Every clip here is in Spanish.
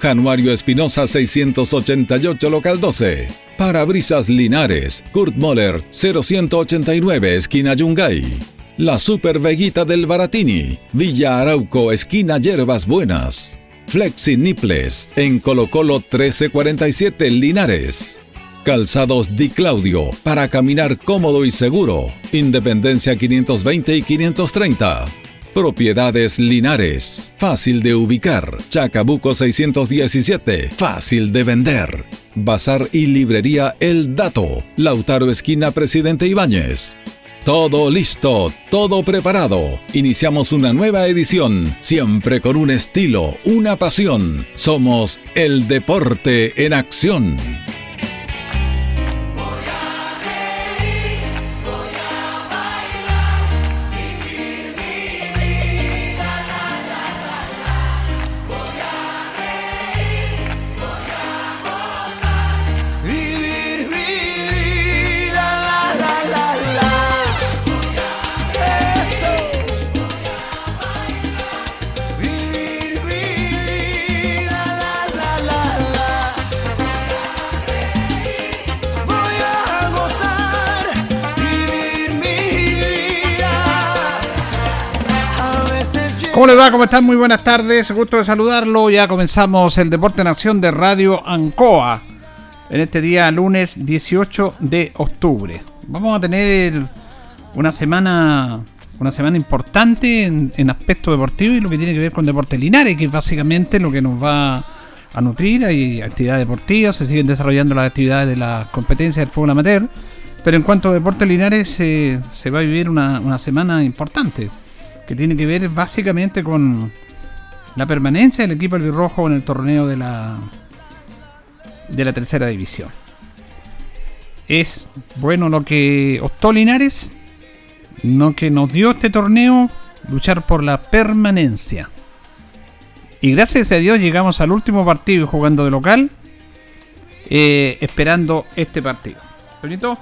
Januario Espinosa 688, Local 12. Parabrisas Linares, Kurt Moller 0189, esquina Yungay. La Super Veguita del Baratini, Villa Arauco, esquina Yerbas Buenas. Flexi Niples, en Colo Colo 1347, Linares. Calzados Di Claudio, para caminar cómodo y seguro. Independencia 520 y 530. Propiedades Linares, fácil de ubicar. Chacabuco 617, fácil de vender. Bazar y librería El Dato, Lautaro Esquina Presidente Ibáñez. Todo listo, todo preparado. Iniciamos una nueva edición, siempre con un estilo, una pasión. Somos el deporte en acción. ¿Cómo les va? ¿Cómo están? Muy buenas tardes. Gusto de saludarlo. Ya comenzamos el Deporte en Acción de Radio Ancoa en este día lunes 18 de octubre. Vamos a tener una semana una semana importante en, en aspecto deportivo y lo que tiene que ver con Deporte Linares, que es básicamente lo que nos va a nutrir. Hay actividades deportivas, se siguen desarrollando las actividades de las competencias del fútbol amateur. Pero en cuanto a Deporte Linares, eh, se va a vivir una, una semana importante que tiene que ver básicamente con la permanencia del equipo albirrojo en el torneo de la de la tercera división. Es bueno lo que optó Linares, lo que nos dio este torneo, luchar por la permanencia. Y gracias a Dios llegamos al último partido jugando de local, eh, esperando este partido. ¿Bonito?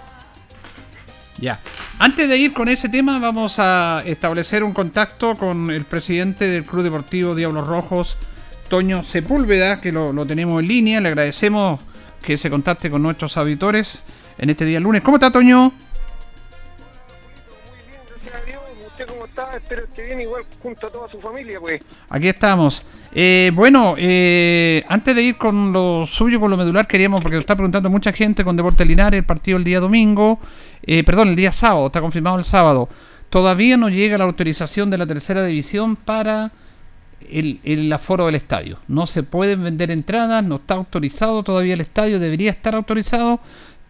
Ya. Antes de ir con ese tema, vamos a establecer un contacto con el presidente del Club Deportivo Diablos Rojos, Toño Sepúlveda, que lo, lo, tenemos en línea. Le agradecemos que se contacte con nuestros auditores en este día lunes. ¿Cómo está, Toño? Espero esté bien junto a toda su familia. Aquí estamos. Eh, bueno, eh, antes de ir con lo suyo, con lo medular, queríamos, porque está preguntando mucha gente con Deporte Linares, el partido el día domingo, eh, perdón, el día sábado, está confirmado el sábado. Todavía no llega la autorización de la tercera división para el, el aforo del estadio. No se pueden vender entradas, no está autorizado todavía el estadio, debería estar autorizado,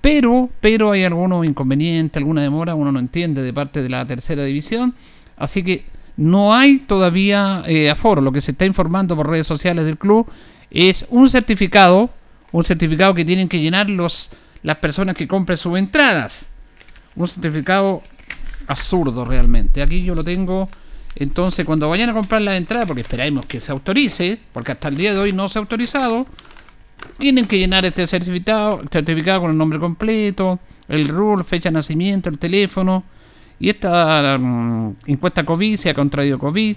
pero, pero hay algunos inconvenientes, alguna demora, uno no entiende de parte de la tercera división. Así que no hay todavía eh, aforo. Lo que se está informando por redes sociales del club es un certificado, un certificado que tienen que llenar los, las personas que compren sus entradas. Un certificado absurdo realmente. Aquí yo lo tengo. Entonces, cuando vayan a comprar la entrada, porque esperamos que se autorice, porque hasta el día de hoy no se ha autorizado, tienen que llenar este certificado, certificado con el nombre completo, el RUL, fecha de nacimiento, el teléfono y esta mm, encuesta COVID se ha contraído COVID,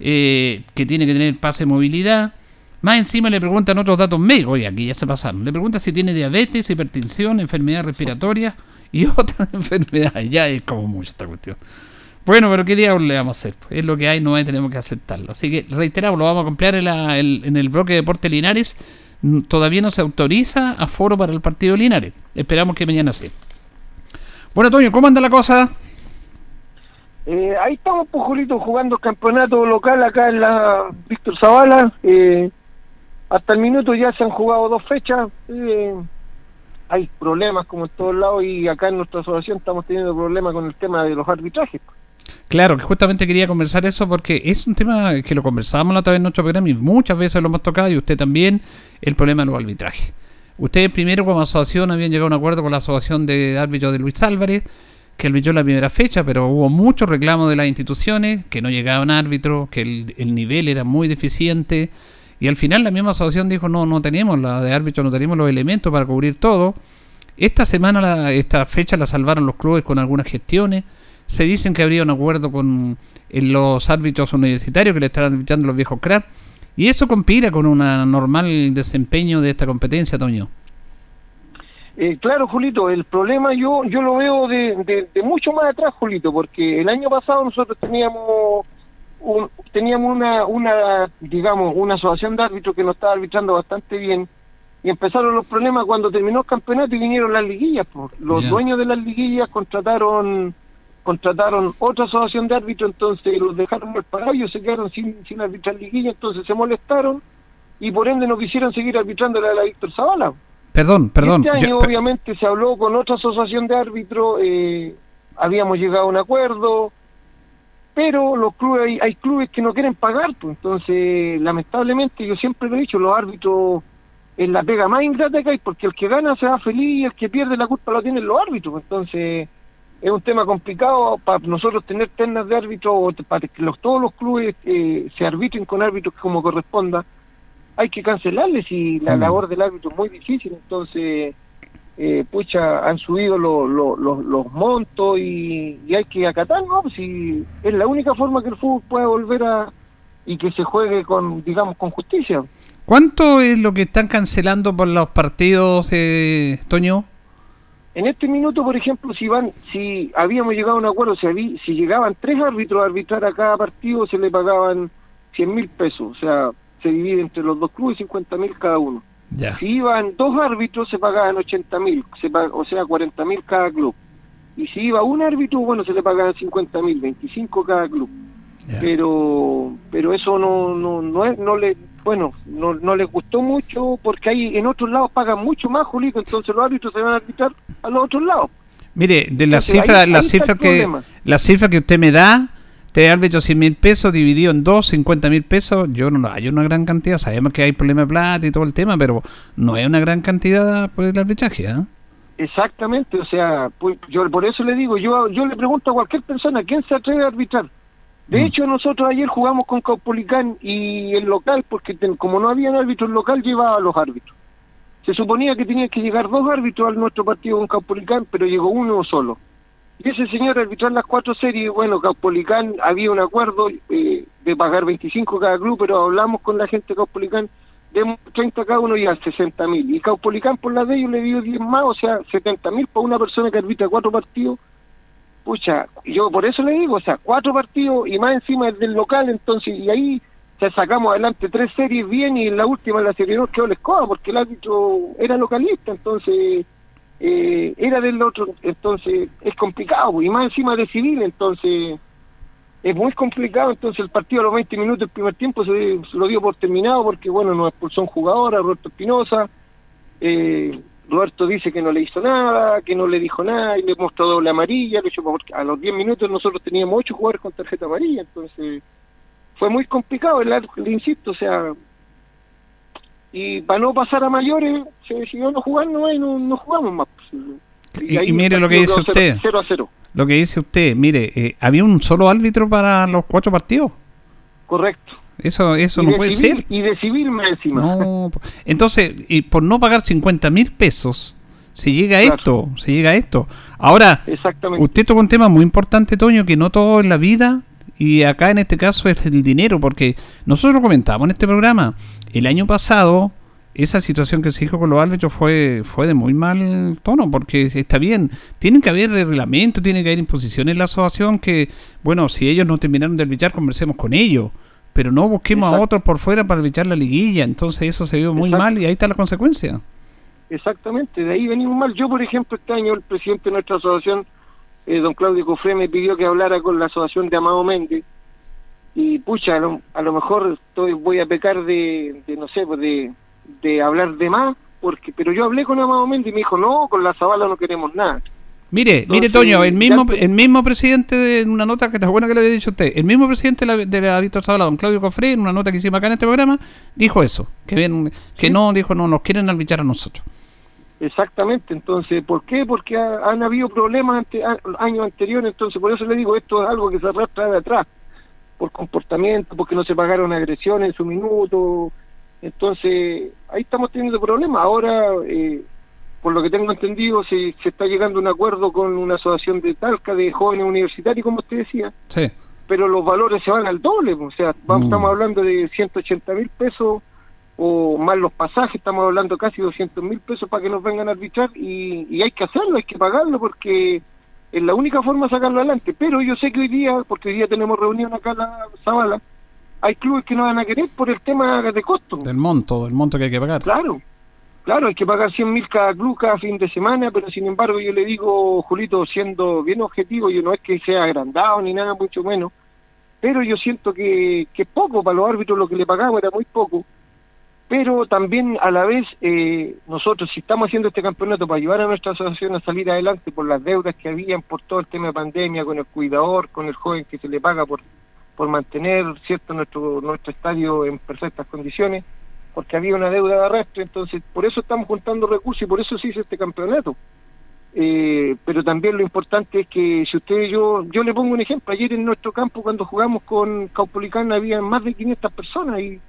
eh, que tiene que tener pase de movilidad. Más encima le preguntan otros datos médicos, oye, aquí ya se pasaron. Le preguntan si tiene diabetes, hipertensión, enfermedad respiratoria y otras enfermedades. Ya es como mucho esta cuestión. Bueno, pero ¿qué diablos le vamos a hacer? Es lo que hay, no hay, tenemos que aceptarlo. Así que reiteramos, lo vamos a comprar en, el bloque de Deporte Linares. Todavía no se autoriza aforo para el partido Linares. Esperamos que mañana sea. Bueno, Toño, ¿cómo anda la cosa? Eh, ahí estamos, pues, jugando campeonato local acá en la Víctor Zavala. Eh, hasta el minuto ya se han jugado dos fechas. Eh, hay problemas como en todos lados y acá en nuestra asociación estamos teniendo problemas con el tema de los arbitrajes. Claro, que justamente quería conversar eso porque es un tema que lo conversábamos la otra vez en nuestro programa y muchas veces lo hemos tocado y usted también, el problema de los arbitrajes. Ustedes primero como asociación habían llegado a un acuerdo con la asociación de árbitros de Luis Álvarez, que arbitró la primera fecha, pero hubo muchos reclamos de las instituciones, que no llegaban árbitros, que el, el nivel era muy deficiente, y al final la misma asociación dijo, no, no tenemos la de árbitro, no tenemos los elementos para cubrir todo. Esta semana, esta fecha la salvaron los clubes con algunas gestiones, se dicen que habría un acuerdo con los árbitros universitarios que le estarán arbitrando los viejos crap. Y eso compira con un normal desempeño de esta competencia, Toño. Eh, claro, Julito, el problema yo yo lo veo de, mucho más atrás, Julito, porque el año pasado nosotros teníamos teníamos una, una, digamos, una asociación de árbitros que nos estaba arbitrando bastante bien y empezaron los problemas cuando terminó el campeonato y vinieron las liguillas. Los dueños de las liguillas contrataron contrataron otra asociación de árbitros, entonces los dejaron mal pagados, ellos se quedaron sin, sin arbitrar liguilla, entonces se molestaron y por ende no quisieron seguir arbitrando la de la Víctor Zavala. Perdón, perdón. Este año obviamente se habló con otra asociación de árbitros, eh, habíamos llegado a un acuerdo, pero los clubes hay, hay, clubes que no quieren pagar, pues entonces lamentablemente yo siempre lo he dicho, los árbitros es la pega más ingrata que hay, porque el que gana se va feliz y el que pierde la culpa lo tienen los árbitros, pues entonces es un tema complicado para nosotros tener ternas de árbitros, para que los, todos los clubes eh, se arbitren con árbitros como corresponda, hay que cancelarles y la labor del árbitro es muy difícil, entonces, eh, pucha, han subido los montos y, hay que acatar, ¿no? Si es la única forma que el fútbol pueda volver a y que se juegue con, digamos, con justicia. ¿Cuánto es lo que están cancelando por los partidos, eh, Toño? En este minuto, por ejemplo, si van, si habíamos llegado a un acuerdo, si, si llegaban tres árbitros a arbitrar a cada partido, se le pagaban 100 mil pesos, o sea, se divide entre los dos clubes 50 mil cada uno. Si iban dos árbitros, se pagaban 80 mil, o sea, 40 mil cada club. Y si iba un árbitro, bueno, se le pagaban 50 mil, 25 cada club. Pero pero eso no no no, es, no le bueno, no, no les gustó mucho porque ahí en otros lados pagan mucho más, Julito, entonces los árbitros se van a arbitrar a los otros lados. Mire, de la cifra, la cifra que la cifra que usted me da, te árbitro 100 mil pesos dividido en dos, 50 mil pesos, yo no hay una gran cantidad, sabemos que hay problema de plata y todo el tema, pero no es una gran cantidad por el arbitraje, ¿eh? Exactamente, o sea, pues, yo por eso le digo, yo yo le pregunto a cualquier persona, ¿quién se atreve a arbitrar? De mm. hecho, nosotros ayer jugamos con Caupolicán y el local, porque como no había árbitro, el local llevaba a los árbitros. Se suponía que tenía que llegar dos árbitros a nuestro partido con Caupolicán, pero llegó uno solo. Y ese señor arbitrar las cuatro series, bueno, Caupolicán había un acuerdo eh, de pagar 25 cada club, pero hablamos con la gente Caupolicán, de 30 cada uno y al 60 mil. Y Caupolicán por la de ellos le dio 10 más, o sea, 70 mil para una persona que arbitra cuatro partidos pucha, yo por eso le digo, o sea, cuatro partidos y más encima del local, entonces, y ahí sacamos adelante tres series bien y en la última la serie no quedó la escoba porque el árbitro era localista, entonces eh, era del otro, entonces es complicado, y más encima de civil, entonces es muy complicado, entonces el partido a los 20 minutos del primer tiempo se, lo dio por terminado porque, bueno, nos expulsó un jugador, Roberto Espinosa, eh, Roberto dice que no le hizo nada, que no le dijo nada y le mostró doble amarilla. porque a los 10 minutos nosotros teníamos 8 jugadores con tarjeta amarilla, entonces fue muy complicado, el, le insisto, o sea. Y para no pasar a mayores, se decidió no jugar no, y no, jugamos más. Y, mire lo que dice usted. 0 a 0. Lo que dice usted, mire, eh, ¿había un solo árbitro para los cuatro partidos? Correcto. Eso, eso no puede ser. Y de civil más encima. entonces, y por no pagar 50 mil pesos, Si llega a esto, si llega a esto. Ahora, usted tocó un tema muy importante, Toño, que no todo en la vida, y acá en este caso es el dinero, porque nosotros lo comentamos en este programa. El año pasado, esa situación que se dijo con los árbitros fue, fue de muy mal tono, porque está bien, tienen que haber reglamento, tiene que haber imposiciones en la asociación que, bueno, si ellos no terminaron de arbitrar, conversemos con ellos, pero no busquemos a otros por fuera para arbitrar la liguilla, entonces eso se vio muy mal y ahí está la consecuencia. Exactamente, de ahí venimos mal. Yo, por ejemplo, este año el presidente de nuestra asociación, eh, don Claudio Cofré, me pidió que hablara con la asociación de Amado Méndez, y pucha, a lo, mejor estoy, voy a pecar de, de no sé, pues de de hablar de más, porque pero yo hablé con Amado Méndez y me dijo, no, con la Zabala no queremos nada. Mire, mire Toño, el mismo el mismo presidente de una nota que está buena que le había dicho usted, el mismo presidente de la, de la Víctor Zabala, don Claudio Cofré, en una nota que hicimos acá en este programa, dijo eso, que ven, que no, dijo, no, nos quieren arbitrar a nosotros. Exactamente, entonces, ¿por qué? Porque han habido problemas ante, años anteriores, entonces por eso le digo, esto es algo que se arrastra de atrás, por comportamiento, porque no se pagaron agresiones en su minuto, entonces, ahí estamos teniendo problemas. Ahora, eh, por lo que tengo entendido, se, se está llegando a un acuerdo con una asociación de Talca de jóvenes universitarios, como usted decía. Sí. Pero los valores se van al doble. O sea, mm. estamos hablando de 180 mil pesos o más los pasajes, estamos hablando casi 200 mil pesos para que nos vengan a arbitrar y, y hay que hacerlo, hay que pagarlo porque es la única forma de sacarlo adelante. Pero yo sé que hoy día, porque hoy día tenemos reunión acá en la Zabala, hay clubes que no van a querer por el tema de costo. Del monto, del monto que hay que pagar. Claro, claro, hay que pagar 100 mil cada club cada fin de semana, pero sin embargo yo le digo, Julito, siendo bien objetivo, yo no es que sea agrandado ni nada, mucho menos, pero yo siento que, que poco para los árbitros lo que le pagamos era muy poco, pero también a la vez eh, nosotros si estamos haciendo este campeonato para ayudar a nuestra asociación a salir adelante por las deudas que habían, por todo el tema de pandemia, con el cuidador, con el joven que se le paga por por mantener cierto nuestro nuestro estadio en perfectas condiciones porque había una deuda de arrastre entonces por eso estamos juntando recursos y por eso se hizo este campeonato. Eh, pero también lo importante es que si usted yo yo le pongo un ejemplo ayer en nuestro campo cuando jugamos con Caupolicán había más de 500 personas y,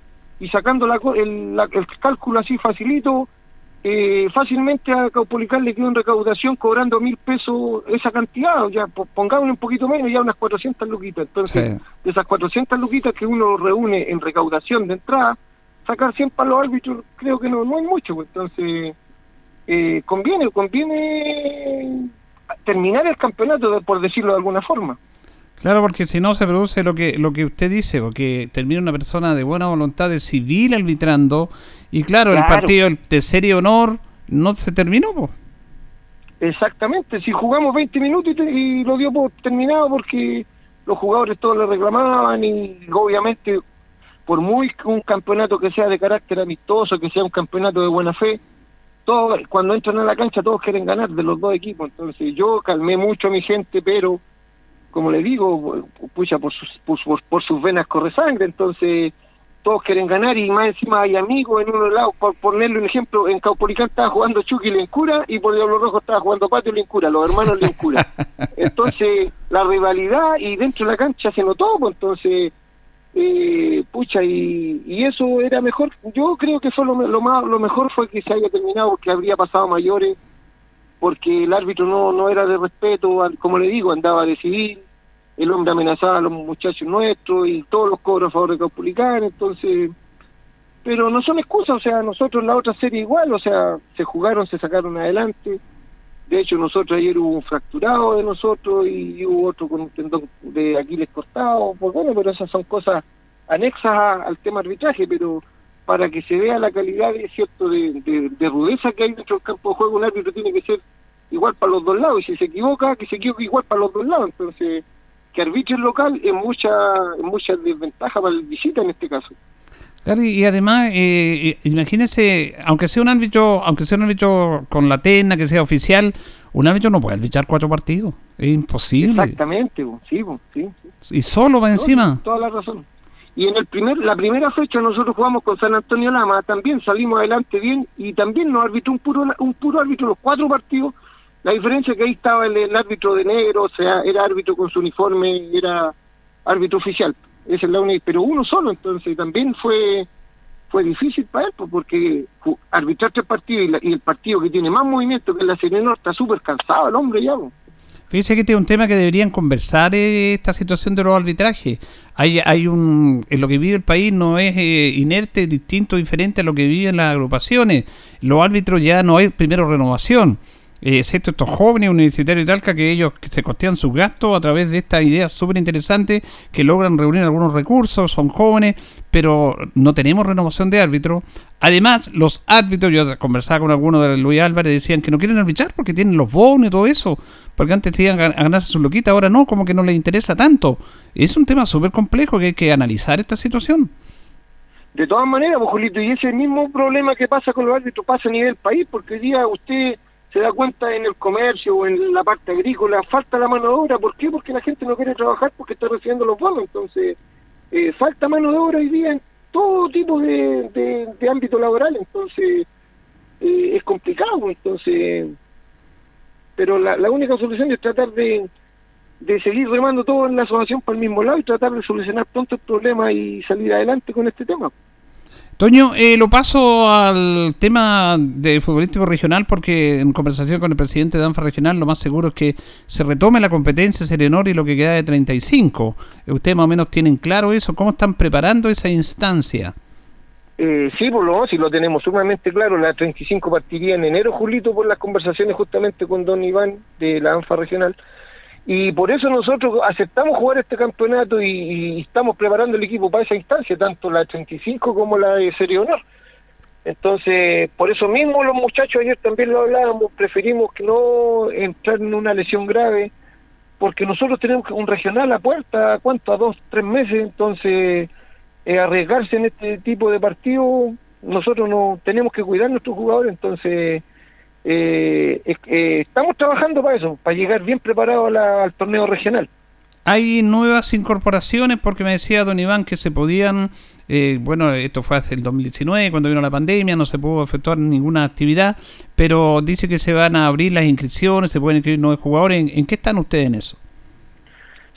y sacando la, el, el cálculo así facilito eh, fácilmente a Caupolicán le quedó en recaudación cobrando mil pesos esa cantidad, ya pongamos un poquito menos, ya unas 400 luquitas. Entonces, de esas 400 luquitas que uno reúne en recaudación de entrada, sacar 100 para los árbitros creo que no, no es mucho. Pues. Entonces, eh, conviene, conviene terminar el campeonato, por decirlo de alguna forma. Claro, porque si no se produce lo que lo que usted dice, porque termina una persona de buena voluntad de civil arbitrando y claro, el partido de serie honor no se terminó. Exactamente, si jugamos 20 minutos y, lo dio por terminado porque los jugadores todos le reclamaban y obviamente por muy un campeonato que sea de carácter amistoso, que sea un campeonato de buena fe, todos cuando entran a la cancha todos quieren ganar de los dos equipos, entonces yo calmé mucho a mi gente, pero como le digo, pucha, por sus, por, sus venas corre sangre, entonces todos quieren ganar y más encima hay amigos en uno lado, por ponerle un ejemplo, en Caupolicán estaba jugando Chucky Lencura y por Diablo Rojo estaba jugando Patio Lencura, los hermanos Lencura. Entonces, la rivalidad y dentro de la cancha se notó, pues entonces, eh, pucha, y, y eso era mejor, yo creo que fue lo, lo, más, lo mejor fue que se haya terminado porque habría pasado mayores porque el árbitro no, no era de respeto, como le digo, andaba de civil, el hombre amenazaba a los muchachos nuestros y todos los cobros a favor de Caupulicán, entonces, pero no son excusas, o sea, nosotros en la otra serie igual, o sea, se jugaron, se sacaron adelante, de hecho nosotros ayer hubo un fracturado de nosotros y hubo otro con un tendón de Aquiles cortado, pues bueno, pero esas son cosas anexas al tema arbitraje, pero para que se vea la calidad de cierto de, rudeza que hay dentro del campo de juego, un árbitro tiene que ser igual para los dos lados, y si se equivoca, que se equivoque igual para los dos lados, entonces que arbitre el local es mucha, es mucha desventaja para el visita en este caso. Claro, y además, eh, eh, imagínese, aunque sea un árbitro, aunque sea un árbitro con la tena, que sea oficial, un árbitro no puede arbitrar cuatro partidos, es imposible. Exactamente, sí, sí, Y solo va encima. toda la razón y en el primer la primera fecha nosotros jugamos con San Antonio Lama también salimos adelante bien y también nos arbitró un puro un puro árbitro los cuatro partidos la diferencia es que ahí estaba el, árbitro de negro o sea era árbitro con su uniforme era árbitro oficial esa es la única pero uno solo entonces también fue fue difícil para él, pues, porque arbitrar tres partidos y, el partido que tiene más movimiento que la Serena está súper cansado el hombre ya. Pues. Fíjese que este es un tema que deberían conversar eh, esta situación de los arbitrajes. Hay, hay un, en lo que vive el país no es eh, inerte, distinto, diferente a lo que viven las agrupaciones. Los árbitros ya no hay primero renovación excepto estos jóvenes universitarios y tal, que ellos se costean sus gastos a través de esta idea súper interesante que logran reunir algunos recursos, son jóvenes, pero no tenemos renovación de árbitros. Además, los árbitros, yo conversaba con algunos de Luis Álvarez, decían que no quieren arbitrar porque tienen los bonos y todo eso, porque antes tenían a ganarse su loquita, ahora no, como que no les interesa tanto. Es un tema súper complejo que hay que analizar esta situación. De todas maneras, Bojolito, y ese mismo problema que pasa con los árbitros pasa a nivel país, porque hoy día usted se da cuenta en el comercio o en la parte agrícola, falta la mano de obra. ¿Por qué? Porque la gente no quiere trabajar porque está recibiendo los bonos. Entonces, eh, falta mano de obra hoy día en todo tipo de, de, ámbito laboral. Entonces, eh, es complicado. Entonces, pero la, la única solución es tratar de, de seguir remando todo en la asociación para el mismo lado y tratar de solucionar pronto el problema y salir adelante con este tema. Toño, eh, lo paso al tema de futbolístico regional porque en conversación con el presidente de ANFA Regional lo más seguro es que se retome la competencia Serenor y lo que queda de 35. Eh, ¿Ustedes más o menos tienen claro eso? ¿Cómo están preparando esa instancia? Eh, sí, por lo sí lo tenemos sumamente claro. La 35 partiría en enero, Julito, por las conversaciones justamente con don Iván de la ANFA Regional y por eso nosotros aceptamos jugar este campeonato y, estamos preparando el equipo para esa instancia, tanto la 35 como la de Serie Honor. Entonces, por eso mismo los muchachos ayer también lo hablábamos, preferimos que no entrar en una lesión grave, porque nosotros tenemos un regional a puerta, ¿cuánto? A dos, tres meses, entonces eh, arriesgarse en este tipo de partido, nosotros no tenemos que cuidar a nuestros jugadores, entonces eh, eh, estamos trabajando para eso, para llegar bien preparados al torneo regional. Hay nuevas incorporaciones porque me decía don Iván que se podían, eh, bueno, esto fue hace el 2019 cuando vino la pandemia, no se pudo efectuar ninguna actividad, pero dice que se van a abrir las inscripciones, se pueden inscribir nuevos jugadores. ¿En, qué están ustedes en eso?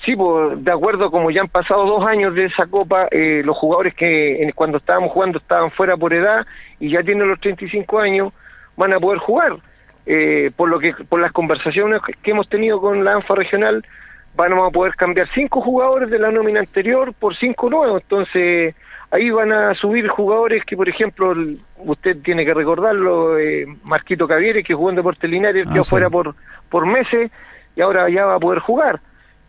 Sí, pues de acuerdo, como ya han pasado dos años de esa copa, eh, los jugadores que cuando estábamos jugando estaban fuera por edad y ya tienen los 35 años, van a poder jugar. Eh, por lo que por las conversaciones que hemos tenido con la ANFA regional, vamos a poder cambiar cinco jugadores de la nómina anterior por cinco nuevos. Entonces, ahí van a subir jugadores que, por ejemplo, usted tiene que recordarlo, eh, Marquito Cavieres, que jugó en Deportes Linares, que ah, fuera por, por meses y ahora ya va a poder jugar.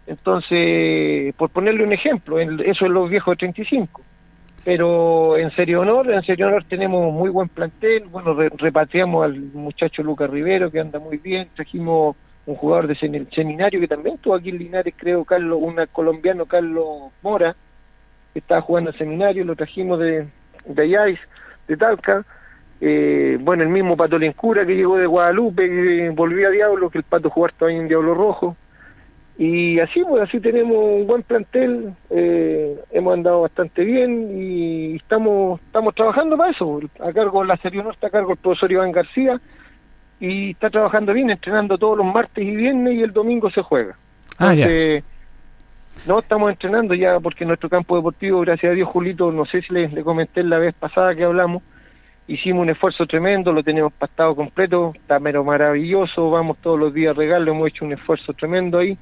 Entonces, por ponerle un ejemplo, eso es los viejos de 35 pero en Serio Honor, en Serio Honor tenemos muy buen plantel, bueno, repatriamos al muchacho Lucas Rivero que anda muy bien, trajimos un jugador de seminario que también estuvo aquí en Linares, creo, Carlos, un colombiano, Carlos Mora, que estaba jugando en seminario, lo trajimos de, de Ayáis, de Talca, eh, bueno, el mismo Pato Lencura que llegó de Guadalupe, que volvió a Diablo, que el Pato jugó todavía en Diablo Rojo, y así, pues así tenemos un buen plantel, eh, hemos andado bastante bien y estamos estamos trabajando para eso. A cargo de la Serie no está a cargo el profesor Iván García y está trabajando bien, entrenando todos los martes y viernes y el domingo se juega. Ah, Entonces, no estamos entrenando ya porque nuestro campo deportivo, gracias a Dios, Julito, no sé si le, le comenté la vez pasada que hablamos, hicimos un esfuerzo tremendo, lo tenemos pastado completo, está mero maravilloso, vamos todos los días a regarlo, hemos hecho un esfuerzo tremendo ahí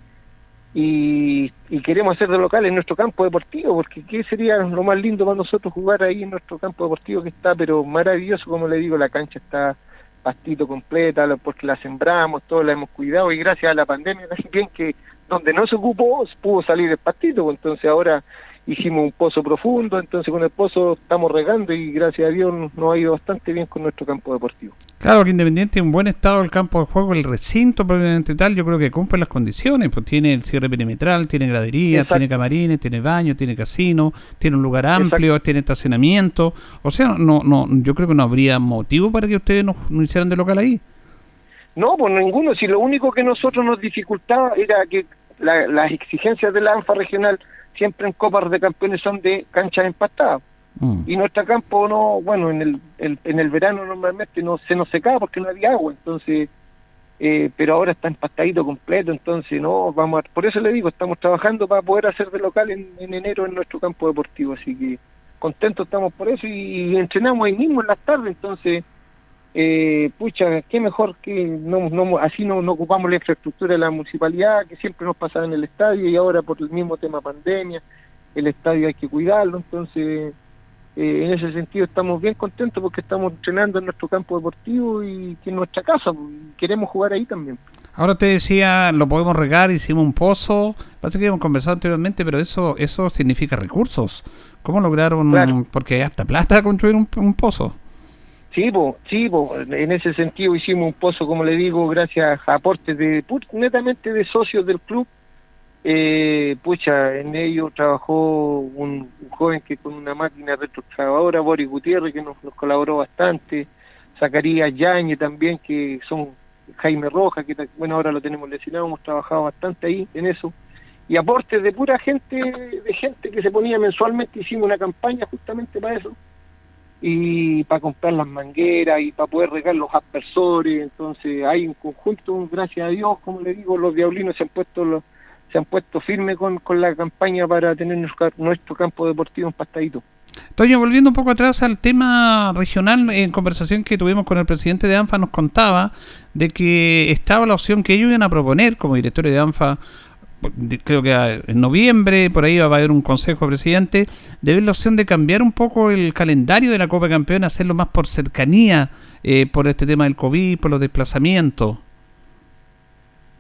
y, queremos hacer de local en nuestro campo deportivo, porque ¿qué sería lo más lindo para nosotros jugar ahí en nuestro campo deportivo que está, pero maravilloso, como le digo, la cancha está pastito completa, porque la sembramos, todo la hemos cuidado y gracias a la pandemia también que donde no se ocupó pudo salir el pastito, pues entonces ahora hicimos un pozo profundo, entonces con el pozo estamos regando y gracias a Dios nos ha ido bastante bien con nuestro campo deportivo. Claro que Independiente en buen estado el campo de juego, el recinto propiamente tal, yo creo que cumple las condiciones, pues tiene el cierre perimetral, tiene graderías, tiene camarines, tiene baño, tiene casino, tiene un lugar amplio, tiene estacionamiento, o sea, no no yo creo que no habría motivo para que ustedes no, hicieran de local ahí. No, pues ninguno, si lo único que nosotros nos dificultaba era que las exigencias de la ANFA regional siempre en copas de campeones son de canchas empastadas. Mm. Y nuestro campo no, bueno, en el, en el verano normalmente no se nos secaba porque no había agua, entonces, eh, pero ahora está empastadito completo, entonces no, vamos a, por eso le digo, estamos trabajando para poder hacer de local en, en enero en nuestro campo deportivo, así que contentos estamos por eso y, entrenamos ahí mismo en las tardes, entonces, eh, pucha, qué mejor que no, no así no, no ocupamos la infraestructura de la municipalidad, que siempre nos pasaba en el estadio y ahora por el mismo tema pandemia, el estadio hay que cuidarlo, entonces eh, en ese sentido estamos bien contentos porque estamos entrenando en nuestro campo deportivo y que en nuestra casa, queremos jugar ahí también. Ahora te decía, lo podemos regar, hicimos un pozo, parece que hemos conversado anteriormente, pero eso eso significa recursos. ¿Cómo lograron? Porque hay hasta plata construir un, pozo. Sí, pues sí, en ese sentido hicimos un pozo, como le digo, gracias a aportes de netamente de socios del club. Eh, pucha, en ello trabajó un, joven que con una máquina retroexcavadora, Boris Gutiérrez, que nos, colaboró bastante, Zacarías Yañez también, que son Jaime Roja, que bueno, ahora lo tenemos lesionado, hemos trabajado bastante ahí en eso, y aportes de pura gente, de gente que se ponía mensualmente, hicimos una campaña justamente para eso, y para comprar las mangueras y para poder regar los aspersores, entonces hay un conjunto, gracias a Dios, como le digo, los diablinos se han puesto los se han puesto firme con, con la campaña para tener nuestro, campo deportivo empastadito. Toño, volviendo un poco atrás al tema regional, en conversación que tuvimos con el presidente de ANFA, nos contaba de que estaba la opción que ellos iban a proponer como directorio de ANFA, creo que en noviembre, por ahí va a haber un consejo presidente, de ver la opción de cambiar un poco el calendario de la Copa Campeón, hacerlo más por cercanía, eh, por este tema del COVID, por los desplazamientos.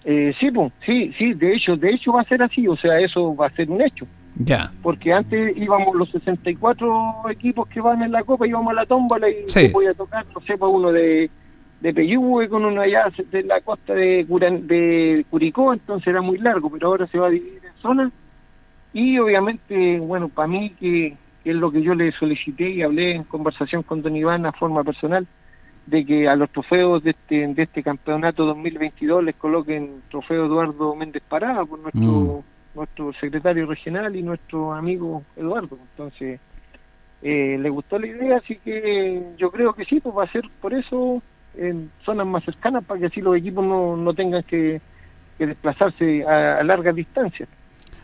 Eh, sí, pues, sí, sí, de hecho, de hecho va a ser así, o sea, eso va a ser un hecho. Ya. Porque antes íbamos los 64 equipos que van en la Copa, íbamos a la tómbola y sí. voy a tocar, no sé, uno de, de Peyúgue con uno allá de la costa de, de Curicó, entonces era muy largo, pero ahora se va a dividir en zonas. Y obviamente, bueno, para mí, que, que es lo que yo le solicité y hablé en conversación con Don Iván a forma personal, de que a los trofeos de este, de este campeonato 2022 les coloquen trofeo Eduardo Méndez Parada por nuestro mm. nuestro secretario regional y nuestro amigo Eduardo. Entonces, eh, le gustó la idea, así que yo creo que sí, pues va a ser por eso en zonas más cercanas para que así los equipos no, no tengan que, desplazarse a, largas distancias.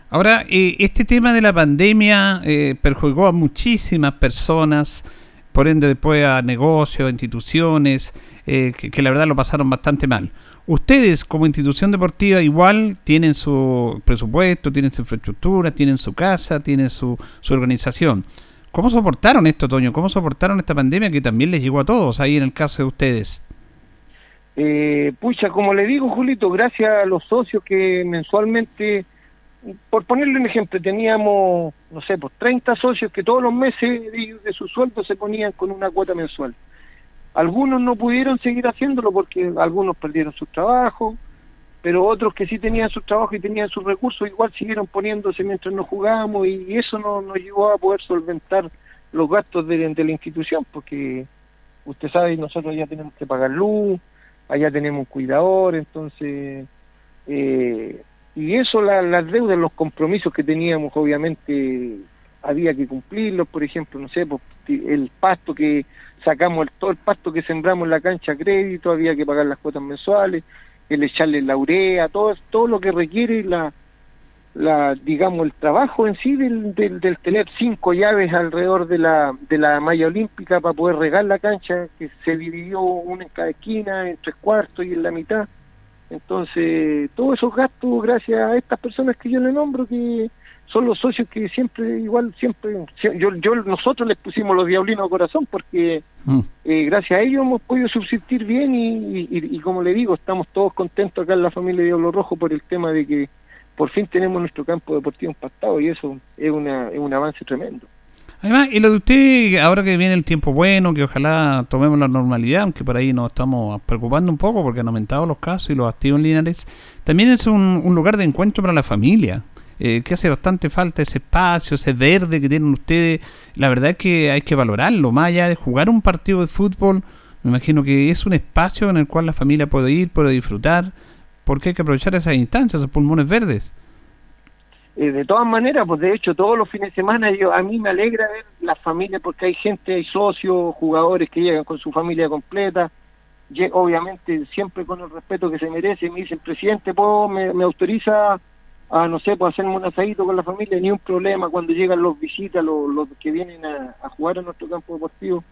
Ahora, eh, este tema de la pandemia eh, perjudicó a muchísimas personas por ende después a negocios, a instituciones, eh, que, la verdad lo pasaron bastante mal. Ustedes como institución deportiva igual tienen su presupuesto, tienen su infraestructura, tienen su casa, tienen su, su organización. ¿Cómo soportaron esto, Toño? ¿Cómo soportaron esta pandemia que también les llegó a todos ahí en el caso de ustedes? Eh, pucha, como le digo, Julito, gracias a los socios que mensualmente por ponerle un ejemplo, teníamos, no sé, pues 30 socios que todos los meses de, su sueldo se ponían con una cuota mensual. Algunos no pudieron seguir haciéndolo porque algunos perdieron sus trabajos, pero otros que sí tenían su trabajo y tenían sus recursos igual siguieron poniéndose mientras nos jugábamos y eso no nos llevó a poder solventar los gastos de, de la institución porque usted sabe, nosotros ya tenemos que pagar luz, allá tenemos un cuidador, entonces... Eh, y eso, las deudas, los compromisos que teníamos, obviamente había que cumplirlos, por ejemplo, no sé, pues, el pasto que sacamos, el, todo el pasto que sembramos en la cancha crédito, había que pagar las cuotas mensuales, el echarle la urea, todo, todo lo que requiere la, la digamos, el trabajo en sí del, del, del, tener cinco llaves alrededor de la, de la malla olímpica para poder regar la cancha, que se dividió una en cada esquina, en tres cuartos y en la mitad. Entonces, todos esos gastos, gracias a estas personas que yo le nombro, que son los socios que siempre, igual, siempre, yo, yo nosotros les pusimos los diablinos a corazón porque mm. eh, gracias a ellos hemos podido subsistir bien y, y, como le digo, estamos todos contentos acá en la familia Diablo Rojo por el tema de que por fin tenemos nuestro campo deportivo impactado y eso es, una, es un avance tremendo. Además, y lo de usted, ahora que viene el tiempo bueno, que ojalá tomemos la normalidad, aunque por ahí nos estamos preocupando un poco porque han aumentado los casos y los activos lineales, también es un, lugar de encuentro para la familia. Eh, que hace bastante falta ese espacio, ese verde que tienen ustedes. La verdad es que hay que valorarlo, más allá de jugar un partido de fútbol, me imagino que es un espacio en el cual la familia puede ir, puede disfrutar, porque hay que aprovechar esas instancias, esos pulmones verdes. Eh, de todas maneras, pues de hecho todos los fines de semana yo, a mí me alegra ver la familia porque hay gente, hay socios, jugadores que llegan con su familia completa, obviamente siempre con el respeto que se merece, me dicen, presidente, ¿puedo, me, autoriza a, no sé, pues hacerme un asadito con la familia, ni un problema cuando llegan los visitas, los, los que vienen a, jugar a nuestro campo deportivo,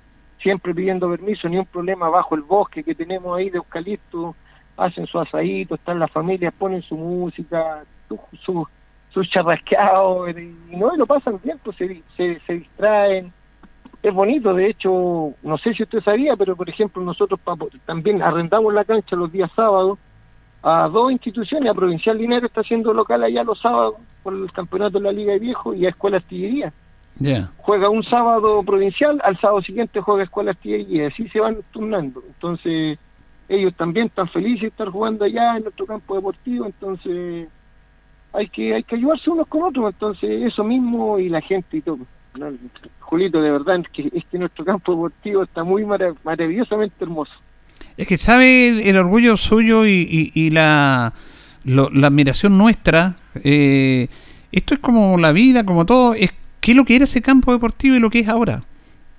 siempre pidiendo permiso, ni un problema bajo el bosque que tenemos ahí de eucalipto, hacen su asadito, están las familias, ponen su música, su, su, sus charrasqueados, y no, y lo pasan bien, pues se, se, se distraen, es bonito, de hecho, no sé si usted sabía, pero por ejemplo nosotros también arrendamos la cancha los días sábados a dos instituciones, a Provincial Linares está haciendo local allá los sábados por el campeonato de la Liga de Viejo y a Escuela Artillería. Juega un sábado provincial, al sábado siguiente juega Escuela Artillería y así se van turnando. Entonces, ellos también están felices de estar jugando allá en nuestro campo deportivo, entonces hay que hay que ayudarse unos con otros, entonces eso mismo y la gente y todo. Julito, de verdad, es que, es que nuestro campo deportivo está muy maravillosamente hermoso. Es que sabe el, orgullo suyo y, y, la, la admiración nuestra. Eh, esto es como la vida, como todo. Es qué es lo que era ese campo deportivo y lo que es ahora.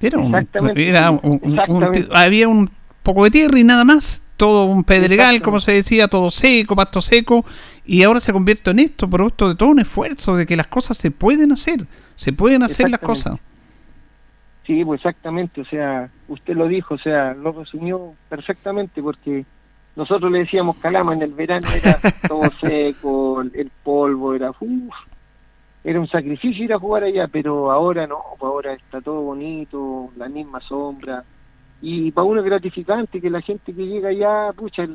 Era un, era había un poco de tierra y nada más. Todo un pedregal, como se decía, todo seco, pasto seco. Y ahora se convierte en esto, producto de todo un esfuerzo, de que las cosas se pueden hacer. Se pueden hacer las cosas. Sí, pues exactamente, o sea, usted lo dijo, o sea, lo resumió perfectamente porque nosotros le decíamos calama en el verano, era todo seco, el polvo, era uf, era un sacrificio ir a jugar allá, pero ahora no, pues ahora está todo bonito, la misma sombra, y para uno es gratificante que la gente que llega allá, pucha,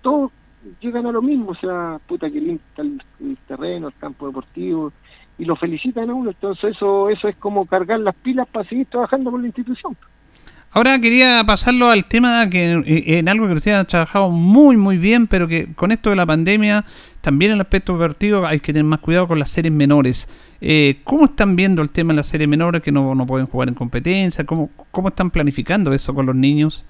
todos llegan a lo mismo, o sea, puta que limpia el, el terreno, el campo deportivo, y lo felicitan a uno. Entonces eso, eso es como cargar las pilas para seguir trabajando con la institución. Ahora quería pasarlo al tema que eh, en algo que ustedes han trabajado muy muy bien, pero que con esto de la pandemia, también en el aspecto deportivo hay que tener más cuidado con las series menores. Eh, ¿Cómo están viendo el tema de las series menores que no, no pueden jugar en competencia? ¿Cómo, ¿Cómo están planificando eso con los niños?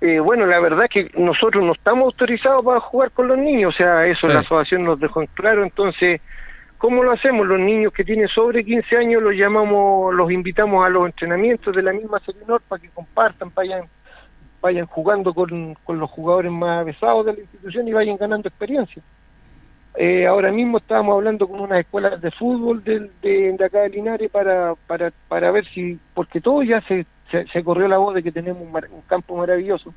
Eh, bueno, la verdad es que nosotros no estamos autorizados para jugar con los niños, o sea, eso la asociación nos dejó en claro, entonces ¿Cómo lo hacemos? Los niños que tienen sobre 15 años los llamamos, los invitamos a los entrenamientos de la misma Serenor para que compartan, vayan, vayan jugando con, con los jugadores más pesados de la institución y vayan ganando experiencia. Eh, ahora mismo estábamos hablando con unas escuelas de fútbol de, de, acá de Linares para, para, para ver si, porque todo ya se, se, corrió la voz de que tenemos un, un, campo maravilloso.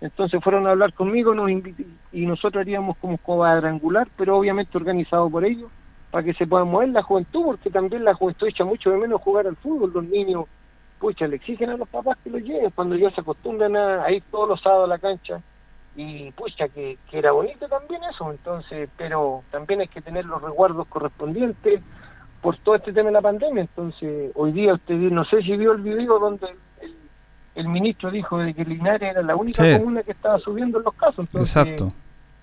Entonces fueron a hablar conmigo nos y nosotros haríamos como cuadrangular, pero obviamente organizado por ellos para que se pueda mover la juventud, porque también la juventud echa mucho de menos jugar al fútbol, los niños, pucha, le exigen a los papás que los lleven cuando ya se acostumbran a, ir todos los sábados a la cancha, y pucha, que, que era bonito también eso, entonces, pero también hay que tener los resguardos correspondientes por todo este tema de la pandemia, entonces, hoy día usted, no sé si vio el video donde el, el, ministro dijo de que Linares era la única comuna que estaba subiendo los casos, entonces... Exacto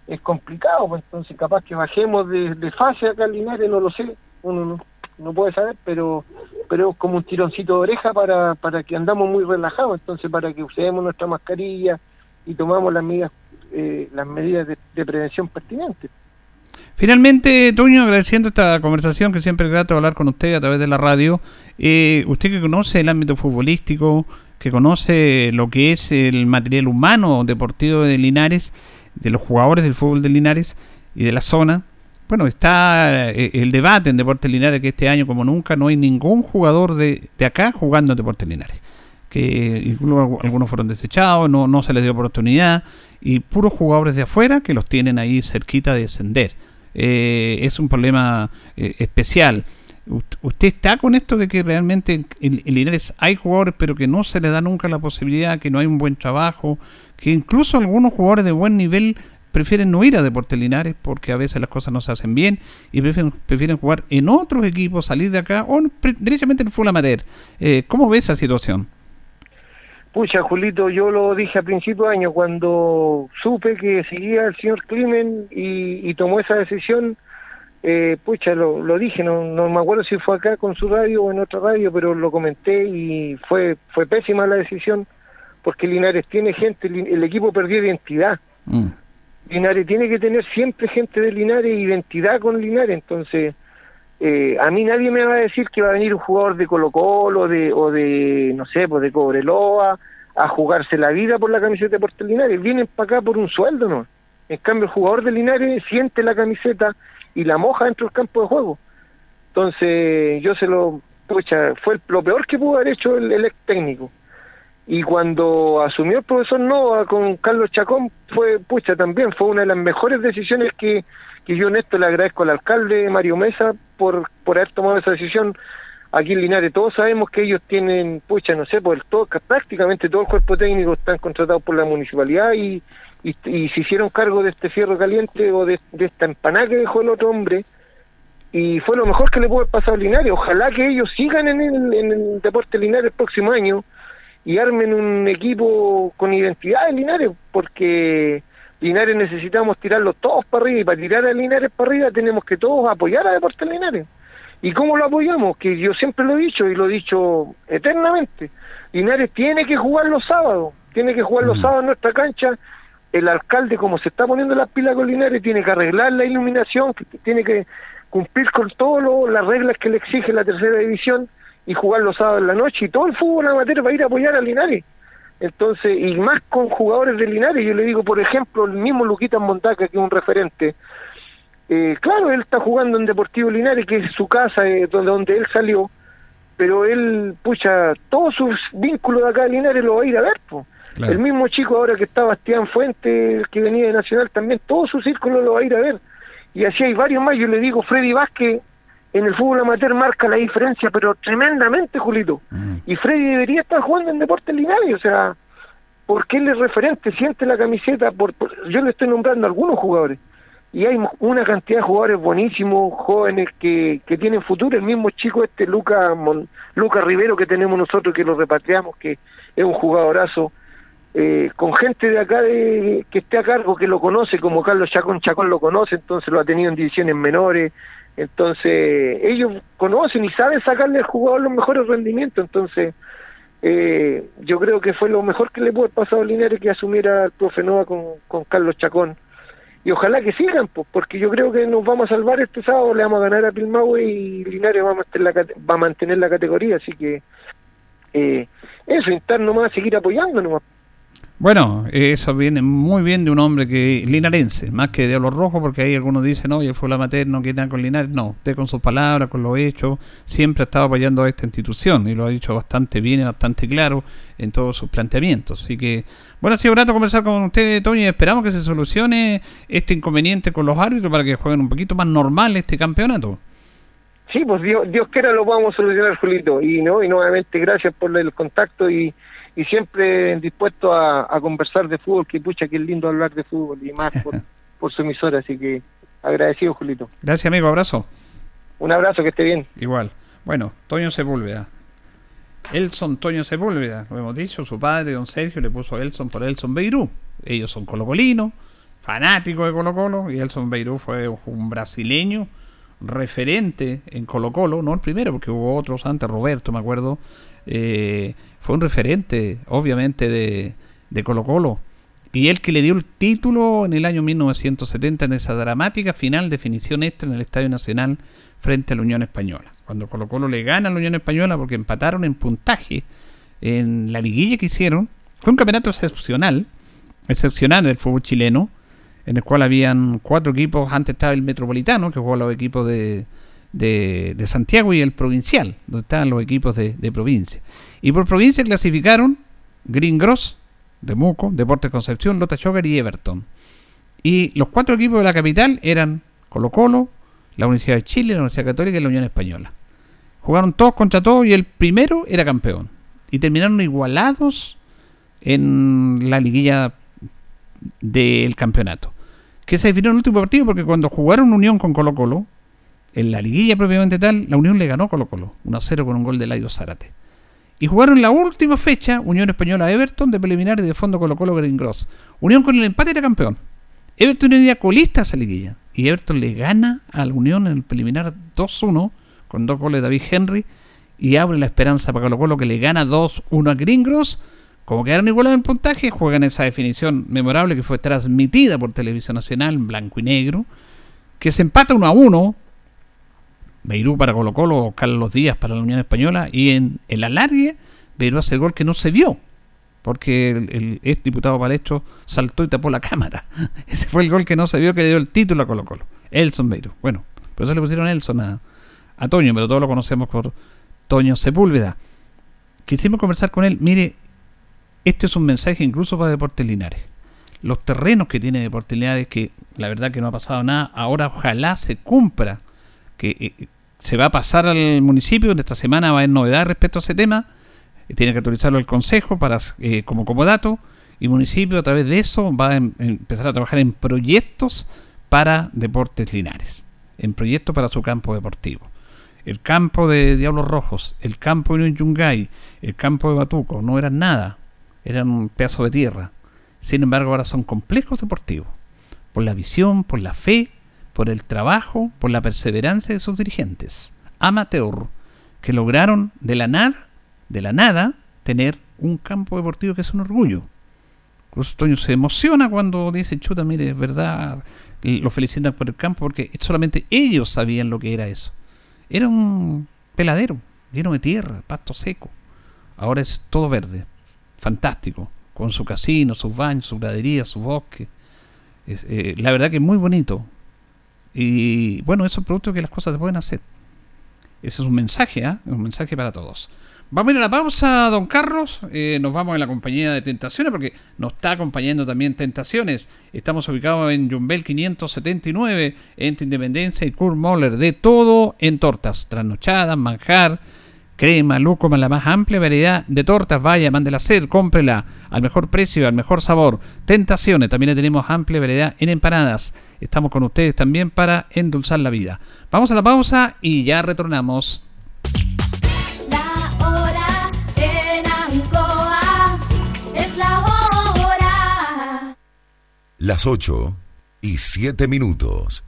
es complicado, pues entonces capaz que bajemos de, fase acá en Linares, no lo sé, uno no, no puede saber, pero pero es como un tironcito de oreja para, para que andamos muy relajados, entonces para que usemos nuestra mascarilla y tomamos las medidas, eh, las medidas de, prevención pertinentes. Finalmente, Toño, agradeciendo esta conversación que siempre es grato hablar con usted a través de la radio. Eh, usted que conoce el ámbito futbolístico, que conoce lo que es el material humano deportivo de Linares, de los jugadores del fútbol de Linares y de la zona. Bueno, está eh, el debate en Deportes Linares que este año, como nunca, no hay ningún jugador de, de acá jugando en Deportes Linares. Que algunos fueron desechados, no, no se les dio oportunidad, y puros jugadores de afuera que los tienen ahí cerquita de descender. Eh, es un problema eh, especial. ¿Usted está con esto de que realmente en, en, Linares hay jugadores, pero que no se les da nunca la posibilidad, que no hay un buen trabajo, que incluso algunos jugadores de buen nivel prefieren no ir a Deportes Linares porque a veces las cosas no se hacen bien y prefieren, prefieren jugar en otros equipos, salir de acá o directamente en full amateur. Eh, ¿Cómo ves esa situación? Pucha, Julito, yo lo dije a principio de año cuando supe que seguía el señor Climen y, tomó esa decisión. Eh, pucha, lo, lo dije, no, no me acuerdo si fue acá con su radio o en otra radio, pero lo comenté y fue fue pésima la decisión porque Linares tiene gente, el equipo perdió identidad. Mm. Linares tiene que tener siempre gente de Linares, identidad con Linares, entonces eh, a mí nadie me va a decir que va a venir un jugador de Colo Colo de, o de, no sé, pues de Cobreloa a jugarse la vida por la camiseta de Linares, vienen para acá por un sueldo, ¿no? En cambio el jugador de Linares siente la camiseta y la moja dentro del campo de juego. Entonces, yo se lo, pucha, fue lo peor que pudo haber hecho el, ex técnico. Y cuando asumió el profesor Nova con Carlos Chacón, fue, pucha, también fue una de las mejores decisiones que, que yo, esto le agradezco al alcalde Mario Mesa por, por haber tomado esa decisión aquí en Linares. Todos sabemos que ellos tienen, pucha, no sé, por todo, prácticamente todo el cuerpo técnico están contratados por la municipalidad y, y, se hicieron cargo de este fierro caliente o de, de esta empanada que dejó el otro hombre y fue lo mejor que le pudo haber pasado a Linares. Ojalá que ellos sigan en el, en el deporte Linares el próximo año y armen un equipo con identidad de Linares, porque Linares necesitamos tirarlo todos para arriba y para tirar a Linares para arriba tenemos que todos apoyar a Deporte Linares. ¿Y cómo lo apoyamos? Que yo siempre lo he dicho y lo he dicho eternamente. Linares tiene que jugar los sábados, tiene que jugar los mm. sábados en nuestra cancha. El alcalde, como se está poniendo las pilas con Linares, tiene que arreglar la iluminación, tiene que cumplir con todas las reglas que le exige la tercera división y jugar los sábados en la noche y todo el fútbol amateur va a ir a apoyar a Linares. Entonces, y más con jugadores de Linares, yo le digo, por ejemplo, el mismo Luquita Montaca, que es un referente. Eh, claro, él está jugando en Deportivo Linares, que es su casa, eh, donde, donde él salió, pero él, pucha, todos sus vínculos de acá de Linares lo va a ir a ver. El mismo chico ahora que está Bastián Fuentes, que venía de Nacional, también todo su círculo lo va a ir a ver y así hay varios más. Yo le digo, Freddy Vázquez en el fútbol amateur marca la diferencia, pero tremendamente, Julito. Mm. Y Freddy debería estar jugando en Deportes Linares, o sea, porque él es referente, siente la camiseta. Por, yo le estoy nombrando a algunos jugadores. Y hay una cantidad de jugadores buenísimos, jóvenes que, que tienen futuro. El mismo chico este, Luca, Luca Rivero, que tenemos nosotros, que lo repatriamos, que es un jugadorazo eh, con gente de acá de, que esté a cargo, que lo conoce, como Carlos Chacón, Chacón lo conoce, entonces lo ha tenido en divisiones menores, entonces ellos conocen y saben sacarle al jugador los mejores rendimientos, entonces eh, yo creo que fue lo mejor que le pudo haber pasado a Linares que asumiera el profe Nova con, con Carlos Chacón. Y ojalá que sigan, pues, porque yo creo que nos vamos a salvar este sábado, le vamos a ganar a Pilmahue y Linares va a mantener la, va a mantener la categoría, así que eh, eso, intentar nomás seguir apoyándonos. Bueno, eso viene muy bien de un hombre que linarense, más que de los rojos, porque ahí algunos dicen, no, fue la materna, no quiere nada con Linares. No, usted con sus palabras, con lo hecho, siempre ha estado apoyando a esta institución y lo ha dicho bastante bien y bastante claro en todos sus planteamientos. Así que, bueno, ha sido grato conversar con usted, Toño, y esperamos que se solucione este inconveniente con los árbitros para que jueguen un poquito más normal este campeonato. Sí, pues Dios, Dios quiera lo vamos solucionar, Julito. Y, ¿no? y nuevamente gracias por el contacto y y siempre dispuesto a, conversar de fútbol, que pucha, que es lindo hablar de fútbol y más por, su emisora, así que agradecido, Julito. Gracias, amigo, abrazo. Un abrazo, que esté bien. Igual. Bueno, Toño Sepúlveda. Elson Toño Sepúlveda, lo hemos dicho, su padre, don Sergio, le puso Elson por Elson Beirú. Ellos son colocolinos, fanáticos de Colo Colo, y Elson Beirú fue un brasileño referente en Colo Colo, no el primero, porque hubo otros antes, Roberto, me acuerdo, eh, fue un referente, obviamente, de, de Colo Colo. Y él que le dio el título en el año 1970 en esa dramática final definición extra en el Estadio Nacional frente a la Unión Española. Cuando Colo Colo le gana a la Unión Española porque empataron en puntaje en la liguilla que hicieron. Fue un campeonato excepcional, excepcional del fútbol chileno, en el cual habían cuatro equipos. Antes estaba el Metropolitano, que jugó los equipos de, de, Santiago y el provincial, donde estaban los equipos de, provincia. Y por provincia clasificaron Green Gross, de Muco, Deportes Concepción, Lota Chocar y Everton. Y los cuatro equipos de la capital eran Colo Colo, la Universidad de Chile, la Universidad Católica y la Unión Española. Jugaron todos contra todos y el primero era campeón. Y terminaron igualados en la liguilla del campeonato. Que se definió en el último partido porque cuando jugaron Unión con Colo Colo, en la liguilla propiamente tal, la Unión le ganó Colo Colo, 1-0 con un gol de Laio Zárate. Y jugaron la última fecha, Unión Española Everton, de preliminar y de fondo Colo Colo Green Gross. Unión con el empate era campeón. Everton era colista a esa liguilla. Y Everton le gana a la Unión en el preliminar 2-1, con dos goles de David Henry, y abre la esperanza para Colo Colo que le gana 2-1 a Green Gross. Como quedaron iguales en puntaje, juegan esa definición memorable que fue transmitida por Televisión Nacional en blanco y negro, que se empata 1 a 1 Beirú para Colo Colo, Carlos Díaz para la Unión Española y en el alargue Beirú hace el gol que no se vio porque el, ex diputado Palestro saltó y tapó la cámara. Ese fue el gol que no se vio que le dio el título a Colo Colo. Elson Beiro. Bueno, por eso le pusieron Elson a Toño, pero todos lo conocemos por Toño Sepúlveda. Quisimos conversar con él. Mire, este es un mensaje incluso para Deportes Linares. Los terrenos que tiene Deportes Linares, que la verdad que no ha pasado nada, ahora ojalá se cumpla, que eh, se va a pasar al municipio, en esta semana va a haber novedad respecto a ese tema, tiene que autorizarlo el Consejo para eh, como, como dato, y municipio a través de eso va a em, empezar a trabajar en proyectos para Deportes Linares, en proyectos para su campo deportivo el campo de Diablos Rojos, el campo de Yungay, el campo de Batuco, no eran nada, eran un pedazo de tierra. Sin embargo, ahora son complejos deportivos, por la visión, por la fe, por el trabajo, por la perseverancia de sus dirigentes, amateur, que lograron de la nada, de la nada, tener un campo deportivo que es un orgullo. Incluso Toño se emociona cuando dice, chuta, mire, es verdad, lo felicitan por el campo, porque solamente ellos sabían lo que era eso. Era un peladero, lleno de tierra, pasto seco. Ahora es todo verde, fantástico, con su casino, sus baños, su gradería, su bosque. Eh, la verdad que es muy bonito. Y bueno, eso es producto que las cosas se pueden hacer. Ese es un mensaje, ¿ah? un mensaje para todos. Vamos a ir a la pausa, don Carlos. Eh, nos vamos en la compañía de Tentaciones porque nos está acompañando también Tentaciones. Estamos ubicados en Jumbel 579, entre Independencia y Kurt Moller. De todo en tortas, trasnochadas, manjar, crema, lúcuma, la más amplia variedad de tortas. Vaya, mándela a hacer, cómprela al mejor precio, al mejor sabor. Tentaciones, también tenemos amplia variedad en empanadas. Estamos con ustedes también para endulzar la vida. Vamos a la pausa y ya retornamos. las 8 y 7 minutos.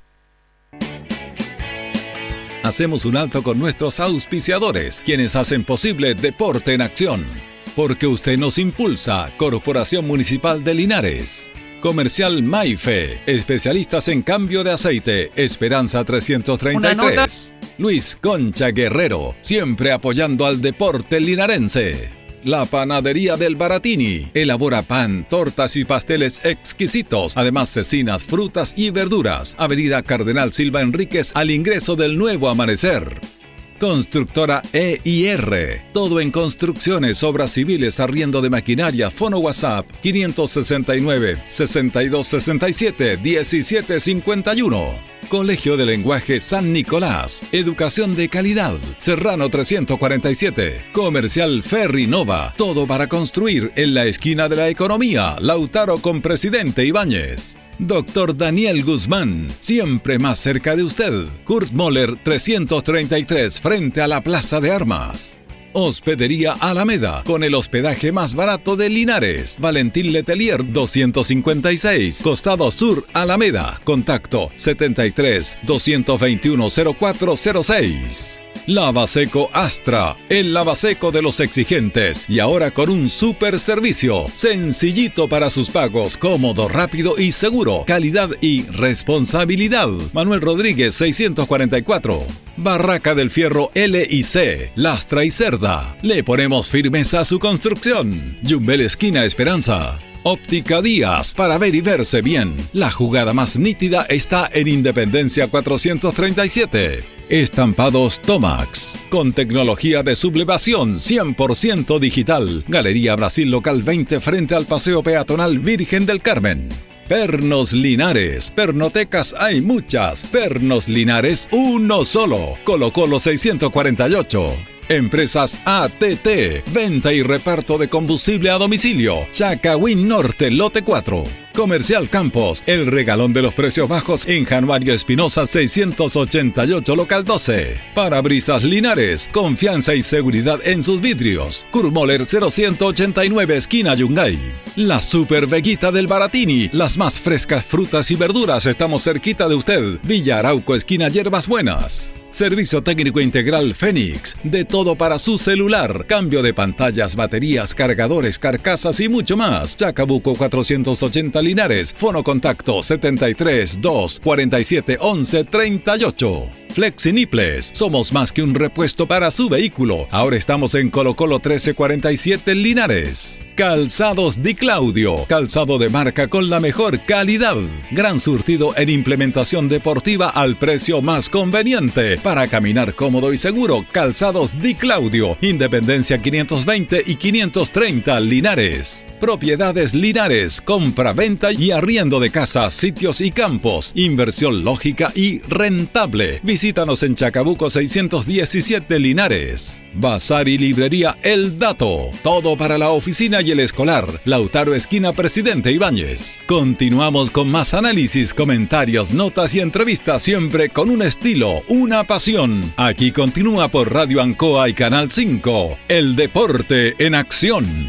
Hacemos un alto con nuestros auspiciadores, quienes hacen posible Deporte en Acción. Porque usted nos impulsa, Corporación Municipal de Linares. Comercial Maife, especialistas en cambio de aceite, Esperanza 333. Luis Concha Guerrero, siempre apoyando al deporte linarense. La Panadería del Baratini. Elabora pan, tortas y pasteles exquisitos. Además, cecinas, frutas y verduras. Avenida Cardenal Silva Enríquez al ingreso del nuevo amanecer. Constructora EIR. Todo en construcciones, obras civiles, arriendo de maquinaria. Fono WhatsApp 569 6267 1751. Colegio de Lenguaje San Nicolás. Educación de calidad. Serrano 347. Comercial Ferri Nova. Todo para construir en la esquina de la economía. Lautaro con Presidente Ibáñez. Doctor Daniel Guzmán, siempre más cerca de usted. Kurt Moller 333 frente a la Plaza de Armas. Hospedería Alameda, con el hospedaje más barato de Linares. Valentín Letelier 256, Costado Sur, Alameda. Contacto 73 221 0406. Lavaseco Astra, el lavaseco de los exigentes y ahora con un super servicio, sencillito para sus pagos, cómodo, rápido y seguro, calidad y responsabilidad. Manuel Rodríguez 644. Barraca del Fierro L y C, Lastra y Cerda. Le ponemos firmeza a su construcción. Jumbel Esquina Esperanza. Óptica Díaz, para ver y verse bien. La jugada más nítida está en Independencia 437. Estampados Tomax, con tecnología de sublevación 100% digital. Galería Brasil Local 20 frente al Paseo Peatonal Virgen del Carmen. Pernos Linares. Pernotecas hay muchas. Pernos Linares, uno solo. Colo Colo 648. Empresas ATT, venta y reparto de combustible a domicilio. Chacawin Norte, lote 4. Comercial Campos, el regalón de los precios bajos en Januario Espinosa 688 local 12. Parabrisas Linares, confianza y seguridad en sus vidrios. Kurmoller 0189 esquina Yungay. La Super Veguita del Baratini, las más frescas frutas y verduras estamos cerquita de usted. Villa Arauco esquina Hierbas Buenas. Servicio técnico integral Fénix. De todo para su celular. Cambio de pantallas, baterías, cargadores, carcasas y mucho más. Chacabuco 480 Linares. Fono contacto 73 2 47 11 38. Flexiniples, somos más que un repuesto para su vehículo. Ahora estamos en Colo Colo 1347 Linares. Calzados Di Claudio, calzado de marca con la mejor calidad. Gran surtido en implementación deportiva al precio más conveniente. Para caminar cómodo y seguro, Calzados Di Claudio, Independencia 520 y 530 Linares. Propiedades Linares, compra, venta y arriendo de casas, sitios y campos. Inversión lógica y rentable. Visítanos en Chacabuco 617 Linares. Bazar y librería El Dato. Todo para la oficina y el escolar. Lautaro Esquina Presidente Ibáñez. Continuamos con más análisis, comentarios, notas y entrevistas siempre con un estilo, una pasión. Aquí continúa por Radio Ancoa y Canal 5. El deporte en acción.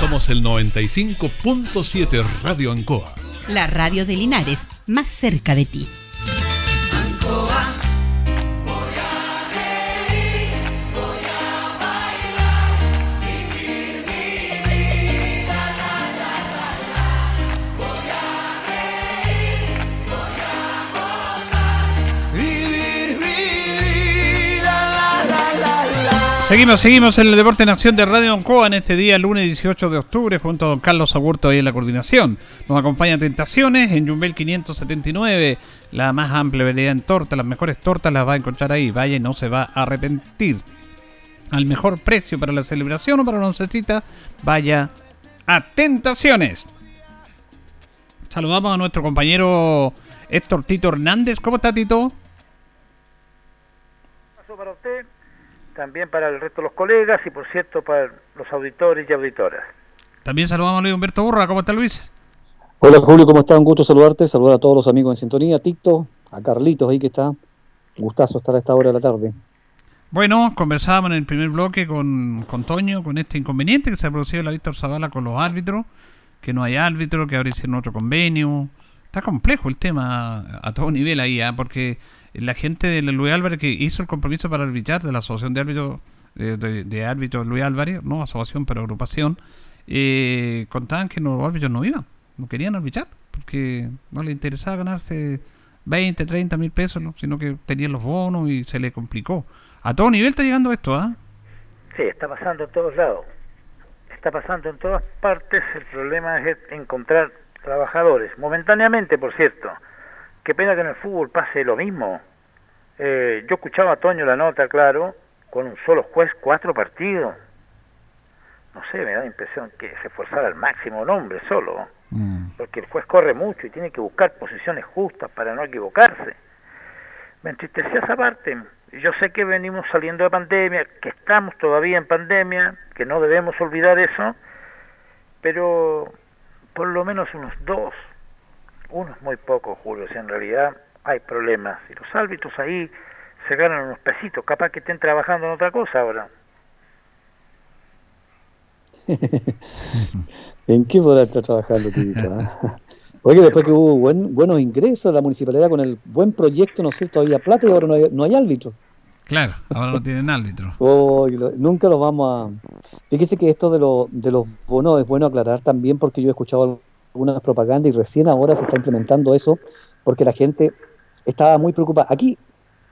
Somos el 95.7 Radio Ancoa. La radio de Linares, más cerca de ti. Seguimos, seguimos en el Deporte en Acción de Radio Oncoa en este día, lunes 18 de octubre, junto a don Carlos Agurto ahí en la coordinación. Nos acompaña Tentaciones en Jumbel 579, la más amplia variedad en tortas, las mejores tortas las va a encontrar ahí. Vaya no se va a arrepentir. Al mejor precio para la celebración o para la oncecita, vaya a Tentaciones. Saludamos a nuestro compañero Héctor Tito Hernández. ¿Cómo está Tito? Paso para usted también para el resto de los colegas y por cierto para los auditores y auditoras. También saludamos a Luis Humberto Burra, ¿cómo está Luis? Hola Julio, ¿cómo está? Un gusto saludarte, saludar a todos los amigos en sintonía, Tito, a Carlitos ahí que está, gustazo estar a esta hora de la tarde. Bueno, conversábamos en el primer bloque con, con Toño, con este inconveniente que se ha producido en la Víctor Zavala con los árbitros, que no hay árbitro, que ahora hicieron otro convenio. Está complejo el tema a todo nivel ahí, ¿eh? porque la gente de Luis Álvarez que hizo el compromiso para arbitrar de la Asociación de Árbitros eh, de, de, Árbitros Luis Álvarez, no asociación pero agrupación, eh, contaban que los árbitros no iban, no querían arbitrar, porque no les interesaba ganarse 20, 30 mil pesos, ¿no? sino que tenían los bonos y se les complicó. A todo nivel está llegando esto, ¿ah? Sí, está pasando en todos lados. Está pasando en todas partes. El problema es encontrar trabajadores, momentáneamente, por cierto Qué pena que en el fútbol pase lo mismo. Eh, yo escuchaba a Toño la nota, claro, con un solo juez, cuatro partidos. No sé, me da la impresión que se esforzara al máximo un hombre solo. Mm. Porque el juez corre mucho y tiene que buscar posiciones justas para no equivocarse. Me entristecía esa parte. Yo sé que venimos saliendo de pandemia, que estamos todavía en pandemia, que no debemos olvidar eso, pero por lo menos unos dos, uno es muy poco, Julio, si en realidad hay problemas. Y los árbitros ahí se ganan unos pesitos, capaz que estén trabajando en otra cosa ahora. ¿En qué podrá estar trabajando, Tito? Oye, después que hubo buen, buenos ingresos, la municipalidad con el buen proyecto, ¿no sé, todavía plata y ahora no hay, no hay árbitro. Claro, ahora no tienen árbitro. Oh, nunca lo vamos a... Fíjese que esto de, lo, de los bonos es bueno aclarar también porque yo he escuchado algunas propagandas y recién ahora se está implementando eso porque la gente estaba muy preocupada. Aquí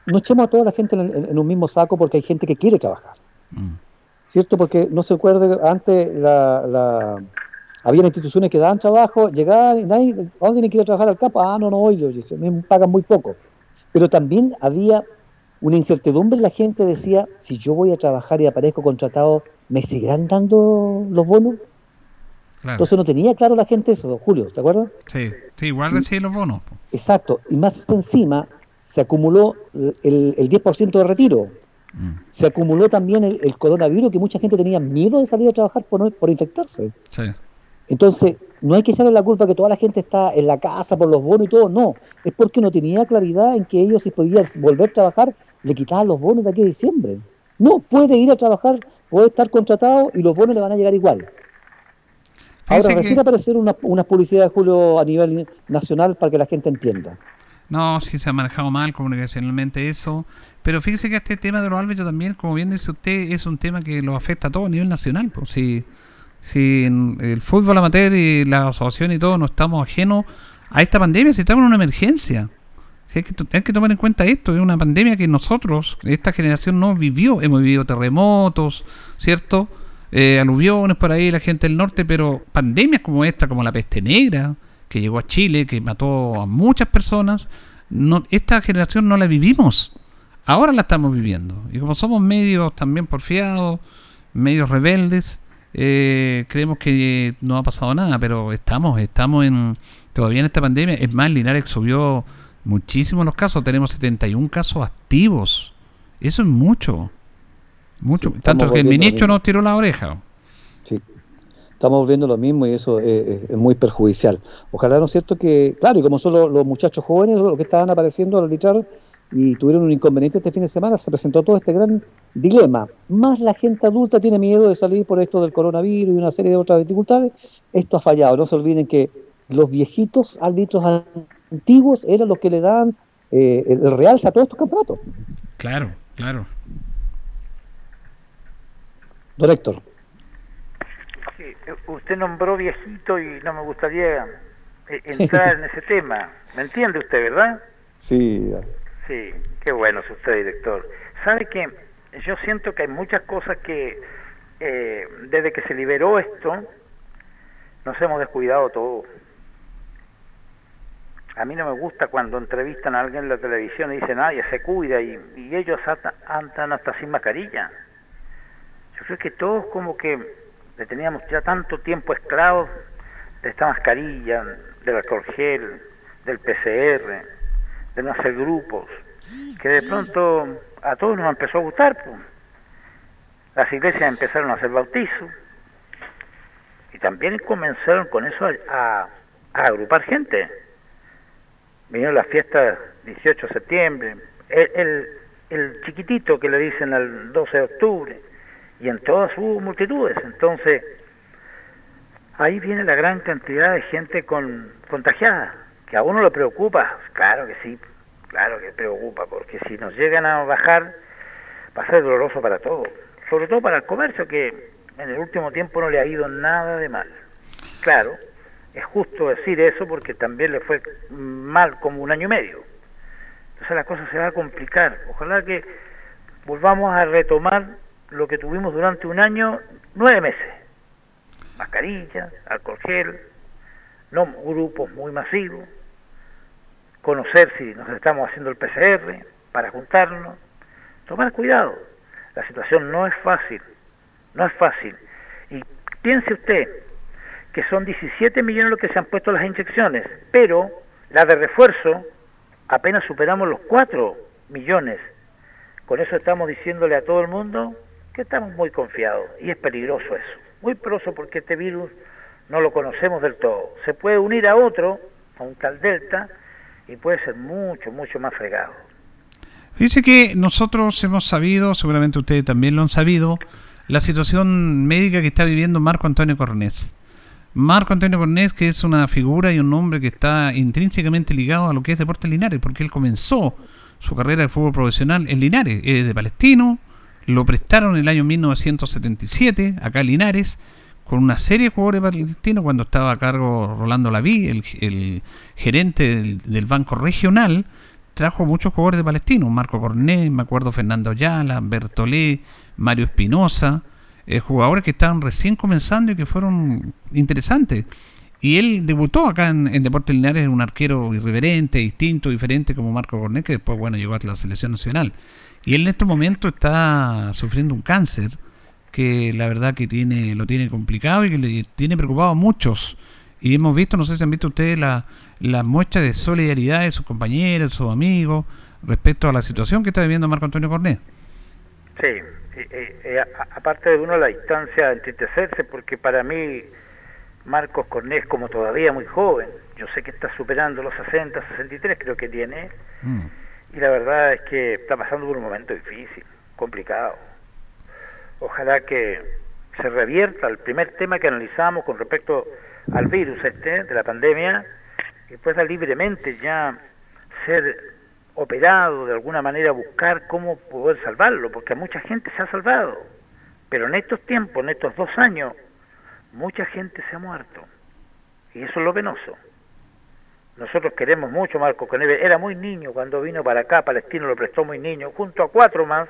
no echemos a toda la gente en, un mismo saco porque hay gente que quiere trabajar. Mm. ¿Cierto? Porque no se acuerde, antes la, la, había instituciones que daban trabajo, llegaban y nadie, ¿a dónde tienen que ir a trabajar al campo? Ah, no, no, hoy me pagan muy poco. Pero también había una incertidumbre, la gente decía, si yo voy a trabajar y aparezco contratado, ¿me seguirán dando los bonos? Entonces no tenía claro la gente eso, Julio, ¿te acuerdas? Sí, sí igual recibe los bonos. Exacto, y más encima se acumuló el, el 10% de retiro. Mm. Se acumuló también el, coronavirus, que mucha gente tenía miedo de salir a trabajar por, por infectarse. Sí. Entonces, no hay que echarle la culpa que toda la gente está en la casa por los bonos y todo, no. Es porque no tenía claridad en que ellos, si podían volver a trabajar, le quitaban los bonos de aquí a diciembre. No, puede ir a trabajar, puede estar contratado y los bonos le van a llegar igual. Ahora, recién aparecer unas una publicidades, Julio, a nivel nacional para que la gente entienda. No, sí se ha manejado mal comunicacionalmente eso. Pero fíjese que este tema de los árbitros también, como bien dice usted, es un tema que lo afecta a todo a nivel nacional. Pues. Si, si en el fútbol amateur y la asociación y todo no estamos ajenos a esta pandemia, si estamos en una emergencia. Si hay, que, hay que tomar en cuenta esto, es una pandemia que nosotros, esta generación no vivió, hemos vivido terremotos, ¿cierto? Eh, aluviones por ahí, la gente del norte, pero pandemias como esta, como la peste negra, que llegó a Chile, que mató a muchas personas, no, esta generación no la vivimos. Ahora la estamos viviendo. Y como somos medios también porfiados, medios rebeldes, eh, creemos que no ha pasado nada, pero estamos, estamos en todavía en esta pandemia. Es más, Linares subió muchísimo los casos. Tenemos 71 casos activos. Eso es mucho. Mucho. Tanto que el ministro nos tiró la oreja. Sí. Estamos viendo lo mismo y eso es, muy perjudicial. Ojalá, ¿no es cierto? que Claro, y como son los, muchachos jóvenes los que estaban apareciendo al arbitrar y tuvieron un inconveniente este fin de semana, se presentó todo este gran dilema. Más la gente adulta tiene miedo de salir por esto del coronavirus y una serie de otras dificultades. Esto ha fallado. No se olviden que los viejitos árbitros antiguos eran los que le dan eh, el realza a todos estos campeonatos. Claro, claro. Don Héctor. Sí, usted nombró viejito y no me gustaría eh, entrar en ese tema. ¿Me entiende usted, verdad? Sí. Sí, qué bueno es usted, director. ¿Sabe que yo siento que hay muchas cosas que eh, desde que se liberó esto nos hemos descuidado todo. A mí no me gusta cuando entrevistan a alguien en la televisión y dicen, nadie se cuida y, y ellos andan hasta sin mascarilla. Yo creo que todos como que le teníamos ya tanto tiempo esclavos de esta mascarilla, del alcohol gel, del PCR, de no hacer grupos, que de pronto a todos nos empezó a gustar. Pues. Las iglesias empezaron a hacer bautizos y también comenzaron con eso a, agrupar gente. Vinieron las fiestas 18 de septiembre, el, el, el chiquitito que le dicen al 12 de octubre, y en todas sus multitudes. Entonces, ahí viene la gran cantidad de gente con contagiada, que a uno le preocupa, claro que sí, claro que preocupa, porque si nos llegan a bajar va a ser doloroso para todos, sobre todo para el comercio que en el último tiempo no le ha ido nada de mal. Claro, es justo decir eso porque también le fue mal como un año y medio. Entonces la cosa se va a complicar. Ojalá que volvamos a retomar lo que tuvimos durante un año, nueve meses. Mascarilla, alcohol gel, no grupos muy masivos, conocer si nos estamos haciendo el PCR para juntarnos, tomar cuidado. La situación no es fácil, no es fácil. Y piense usted que son 17 millones los que se han puesto las inyecciones, pero la de refuerzo apenas superamos los 4 millones. Con eso estamos diciéndole a todo el mundo estamos muy confiados y es peligroso eso, muy peligroso porque este virus no lo conocemos del todo. Se puede unir a otro, a un tal Delta, y puede ser mucho, mucho más fregado. Dice que nosotros hemos sabido, seguramente ustedes también lo han sabido, la situación médica que está viviendo Marco Antonio Cornés. Marco Antonio Cornés, que es una figura y un nombre que está intrínsecamente ligado a lo que es Deportes Linares, porque él comenzó su carrera de fútbol profesional en Linares, es de Palestino, lo prestaron el año 1977, acá en Linares, con una serie de jugadores palestinos cuando estaba a cargo Rolando Laví, el, gerente del, Banco Regional, trajo muchos jugadores de palestinos, Marco Cornet, me acuerdo Fernando Ayala, Bertolé, Mario Espinosa, eh, jugadores que estaban recién comenzando y que fueron interesantes. Y él debutó acá en, en Deportes Linares, un arquero irreverente, distinto, diferente como Marco Cornet, que después bueno llegó a la selección nacional. Y él en este momento está sufriendo un cáncer que la verdad que tiene lo tiene complicado y que le tiene preocupado a muchos. Y hemos visto, no sé si han visto ustedes la, la muestra de solidaridad de sus compañeros, sus amigos, respecto a la situación que está viviendo Marco Antonio Cornet. Sí, eh, eh, aparte de uno la distancia entristecerse, porque para mí Marcos Cornet como todavía muy joven, yo sé que está superando los 60, 63 creo que tiene, mm y la verdad es que está pasando por un momento difícil, complicado. Ojalá que se revierta el primer tema que analizamos con respecto al virus este de la pandemia y pueda libremente ya ser operado de alguna manera buscar cómo poder salvarlo porque mucha gente se ha salvado. Pero en estos tiempos en estos dos años mucha gente se ha muerto. Y eso es lo penoso Nosotros queremos mucho a Marco. Era muy niño cuando vino para acá, Palestino lo prestó muy niño, junto a cuatro más.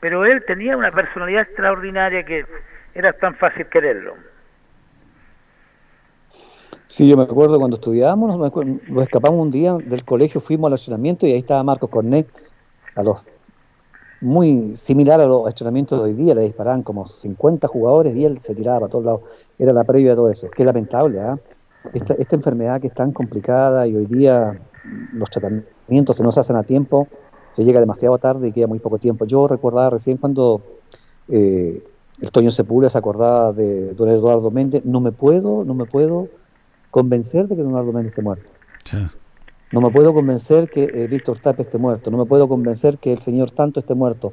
Pero él tenía una personalidad extraordinaria que era tan fácil quererlo. Sí, yo me acuerdo cuando estudiábamos, nos escapamos un día del colegio, fuimos al entrenamiento y ahí estaba Marcos Cornet, a los muy similar a los entrenamientos de hoy día, le disparaban como 50 jugadores y él se tiraba para todos lados. Era la previa de todo eso. Qué lamentable, ¿ah? Esta, esta enfermedad que es tan complicada y hoy día los tratamientos se nos hacen a tiempo, se llega demasiado tarde y queda muy poco tiempo. Yo recordaba recién cuando eh, el Toño Sepúlveda se acordaba de don Eduardo Méndez, no me puedo, no me puedo convencer de que don Eduardo Méndez esté muerto. No me puedo convencer que eh, Víctor Tape esté muerto, no me puedo convencer que el señor Tanto esté muerto.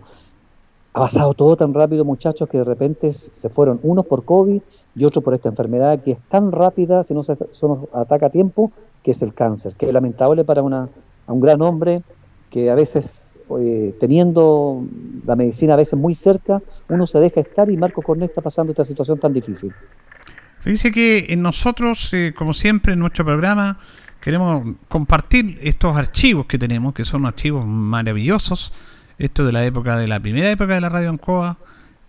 Ha pasado todo tan rápido, muchachos, que de repente se fueron unos por COVID y otros por esta enfermedad que es tan rápida, si no se, nos ataca a tiempo, que es el cáncer, que es lamentable para una, un gran hombre que a veces, eh, teniendo la medicina a veces muy cerca, uno se deja estar y Marco Cornet está pasando esta situación tan difícil. Dice que nosotros, eh, como siempre en nuestro programa, queremos compartir estos archivos que tenemos, que son archivos maravillosos, esto de la época de la primera época de la radio Ancoa,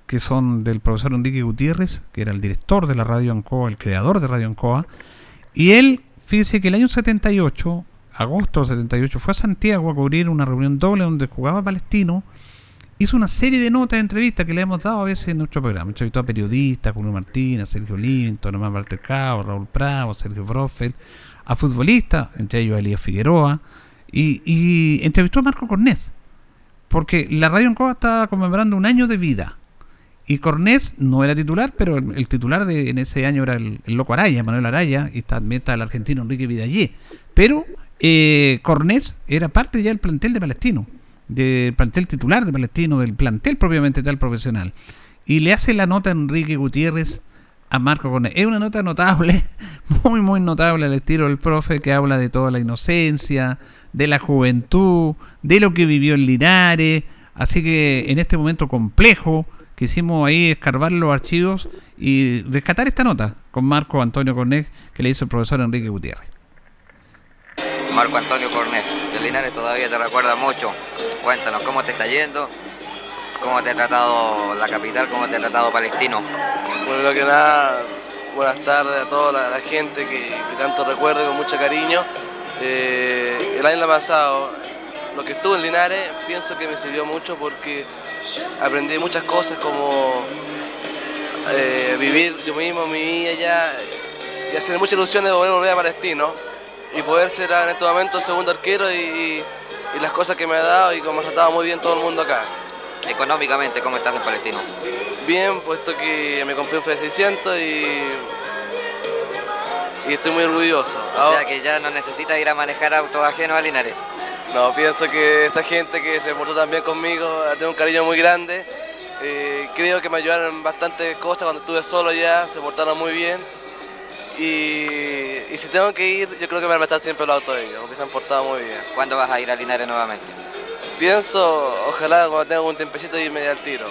que son del profesor Enrique Gutiérrez, que era el director de la radio Ancoa, el creador de Radio Ancoa, y él, fíjese que el año 78, agosto del 78, fue a Santiago a cubrir una reunión doble donde jugaba Palestino, hizo una serie de notas de entrevistas que le hemos dado a veces en nuestro programa. Entrevistó a periodistas, Julio Martínez, Sergio Livington, Román Walter Cao, Raúl Prado, Sergio Brofeld, a futbolistas, entre ellos a Elías Figueroa, y, y, entrevistó a Marco Cornés, porque la Radio Ancoa estaba conmemorando un año de vida. Y Cornés no era titular, pero el, titular de, en ese año era el, Loco Araya, Manuel Araya, y también está el argentino Enrique Vidallé. Pero eh, era parte ya del plantel de Palestino, del plantel titular de Palestino, del plantel propiamente tal profesional. Y le hace la nota a Enrique Gutiérrez a Marco Cornet. Es una nota notable, muy, muy notable al estilo del profe, que habla de toda la inocencia, de la juventud, de lo que vivió en Linares. Así que en este momento complejo, quisimos ahí escarbar los archivos y rescatar esta nota con Marco Antonio Cornet, que le hizo el profesor Enrique Gutiérrez. Marco Antonio Cornet, de Linares todavía te recuerda mucho. Cuéntanos cómo te está yendo ¿Cómo te ha tratado la capital? ¿Cómo te ha tratado Palestino? Bueno, lo que nada, buenas tardes a toda la, gente que, tanto recuerdo con mucho cariño. Eh, el año pasado, lo que estuve en Linares, pienso que me sirvió mucho porque aprendí muchas cosas como eh, vivir yo mismo mi vida allá y hacer muchas ilusiones de poder volver a Palestino y poder ser en este momento segundo arquero y, y las cosas que me ha dado y como ha tratado muy bien todo el mundo acá. Económicamente, ¿cómo estás en Palestino? Bien, puesto que me compré un F600 y, y estoy muy orgulloso. O sea que ya no necesitas ir a manejar autos ajenos a Linares. No, pienso que esta gente que se portó tan bien conmigo, tengo un cariño muy grande. Eh, creo que me ayudaron bastantes cosas cuando estuve solo ya, se portaron muy bien. Y, si tengo que ir, yo creo que me van a estar siempre el auto de ellos, porque se han portado muy bien. ¿Cuándo vas a ir a Linares nuevamente? Pienso, ojalá cuando tenga un tempecito irme al tiro.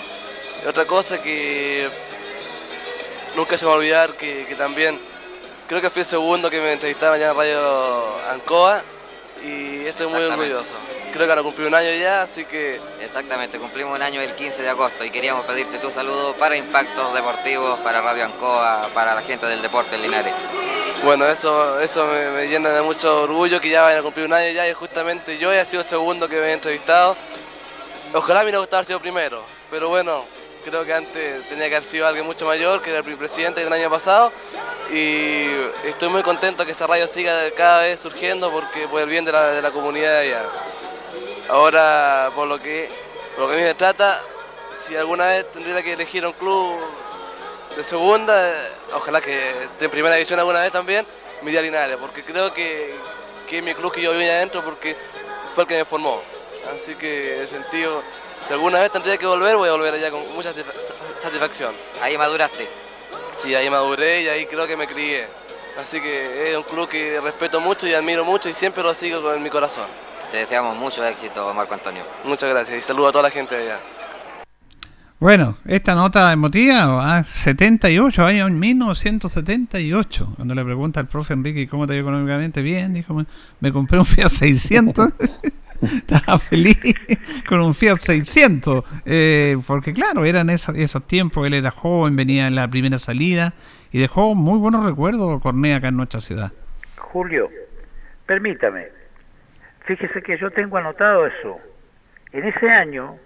Y otra cosa que nunca se me va a olvidar, que, también creo que fui el segundo que me entrevistaron allá en Radio Ancoa y estoy muy orgulloso. Creo que ahora cumplí un año ya, así que... Exactamente, cumplimos un año el 15 de agosto y queríamos pedirte tu saludo para Impactos Deportivos, para Radio Ancoa, para la gente del deporte en Linares. Bueno, eso, eso me, llena de mucho orgullo que ya vayan a cumplir un año ya y justamente yo he sido el segundo que me he entrevistado. Ojalá me hubiera gustado haber sido primero, pero bueno, creo que antes tenía que haber sido alguien mucho mayor, que era el presidente del año pasado, y estoy muy contento que esa radio siga cada vez surgiendo porque por el bien de la, de la comunidad allá. Ahora, por lo que, por lo que a mí me trata, si alguna vez tendría que elegir un club de segunda, ojalá que en primera división alguna vez también, mi Linares, porque creo que, que es mi club que yo vine adentro porque fue el que me formó. Así que en el sentido, si alguna vez tendría que volver, voy a volver allá con mucha satisfacción. Ahí maduraste. Sí, ahí maduré y ahí creo que me crié. Así que es un club que respeto mucho y admiro mucho y siempre lo sigo con mi corazón. Te deseamos mucho éxito, Marco Antonio. Muchas gracias y saludo a toda la gente de allá. Bueno, esta nota emotiva, 78, año 1978, cuando le pregunta al profe Enrique cómo te ido económicamente, bien, dijo, me, me compré un Fiat 600. estaba feliz con un Fiat 600, eh, porque claro, eran esos, esos tiempos, él era joven, venía en la primera salida y dejó muy buenos recuerdos Cornea acá en nuestra ciudad. Julio, permítame, fíjese que yo tengo anotado eso. En ese año,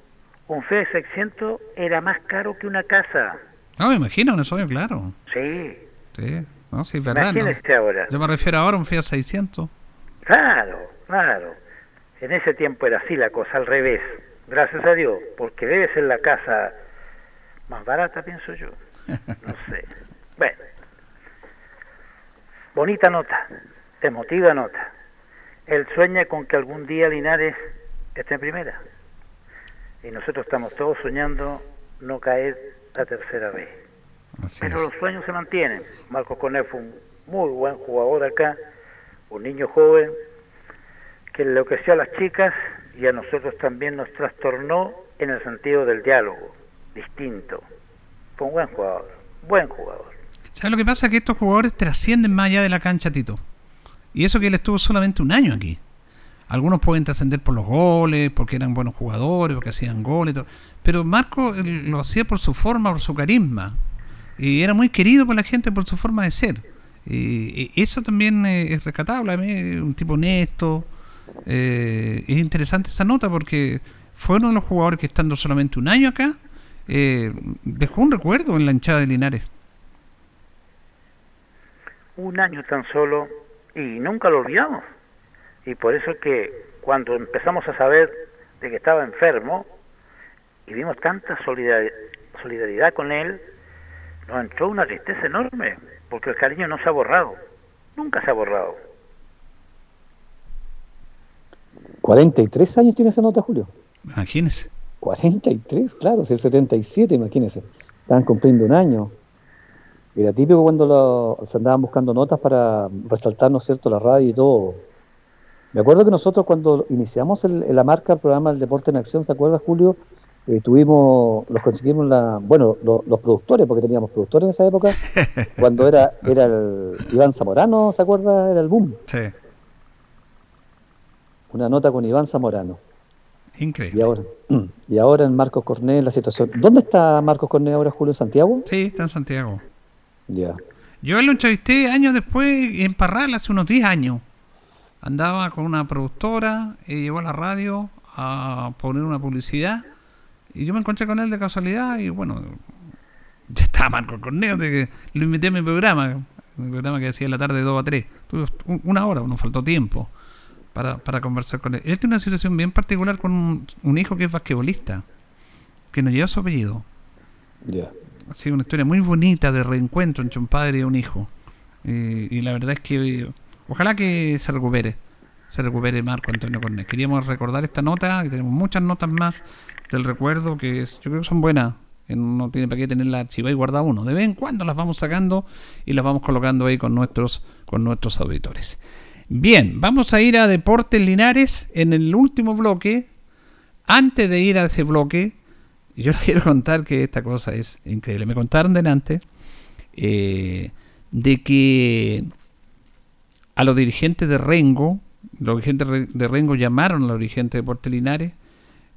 un Fiat 600 era más caro que una casa. No, me imagino, eso claro. Sí. Sí, no, sí, es verdad. ¿no? ahora. Yo me refiero ahora a un Fiat 600. Claro, claro. En ese tiempo era así la cosa, al revés. Gracias a Dios, porque debe ser la casa más barata, pienso yo. No sé. Bueno. Bonita nota, emotiva nota. Él sueña con que algún día Linares esté en primera. Y nosotros estamos todos soñando no caer la tercera vez. Pero los sueños se mantienen. Marcos Conel fue un muy buen jugador acá, un niño joven, que enloqueció a las chicas y a nosotros también nos trastornó en el sentido del diálogo, distinto. Fue un buen jugador, buen jugador. ¿Sabes lo que pasa? Que estos jugadores trascienden más allá de la cancha, Tito. Y eso que él estuvo solamente un año aquí. Algunos pueden trascender por los goles, porque eran buenos jugadores, porque hacían goles. Pero Marco lo hacía por su forma, por su carisma. Y era muy querido por la gente por su forma de ser. Y eso también es rescatable. A mí, un tipo honesto, eh, es interesante esa nota porque fue uno de los jugadores que estando solamente un año acá, eh, dejó un recuerdo en la hinchada de Linares. Un año tan solo y nunca lo olvidamos. Y por eso que cuando empezamos a saber de que estaba enfermo y vimos tanta solidaridad con él, nos entró una tristeza enorme, porque el cariño no se ha borrado, nunca se ha borrado. 43 años tiene esa nota, Julio. Imagínese. 43, claro, es el 77, imagínese. Estaban cumpliendo un año. Era típico cuando se andaban buscando notas para resaltar, ¿no es cierto?, la radio y todo. Me acuerdo que nosotros cuando iniciamos la marca, el programa del Deporte en Acción, ¿se acuerda, Julio? Eh, tuvimos, los conseguimos la, bueno, los productores, porque teníamos productores en esa época, cuando era, era el Iván Zamorano, ¿se acuerda? Era el boom. Sí una nota con Iván Zamorano. Increíble. Y ahora, y ahora en Marcos Corné la situación. ¿Dónde está Marcos Corné ahora, Julio? ¿En Santiago? Sí, está en Santiago. Ya. Yo lo entrevisté años después en Parral, hace unos 10 años. Andaba con una productora, y llegó a la radio a poner una publicidad. Y yo me encontré con él de casualidad y bueno, ya estaba Marcos Corneo, de que lo invité a mi programa, mi programa que hacía en la tarde de 2 a 3. Tuve una hora, nos faltó tiempo para, para conversar con él. Él tiene una situación bien particular con un, hijo que es basquetbolista, que no lleva su apellido. Ya. Sido una historia muy bonita de reencuentro entre un padre y un hijo. y la verdad es que ojalá que se recupere, se recupere Marco Antonio Cornet. Queríamos recordar esta nota, que tenemos muchas notas más del recuerdo que yo creo que son buenas. No tiene para qué tenerla archivada y guardada uno. De vez en cuando las vamos sacando y las vamos colocando ahí con nuestros, con nuestros auditores. Bien, vamos a ir a Deportes Linares en el último bloque. Antes de ir a ese bloque, yo les quiero contar que esta cosa es increíble. Me contaron delante eh, de que a los dirigentes de Rengo, los dirigentes de Rengo llamaron a los dirigentes de Deportes Linares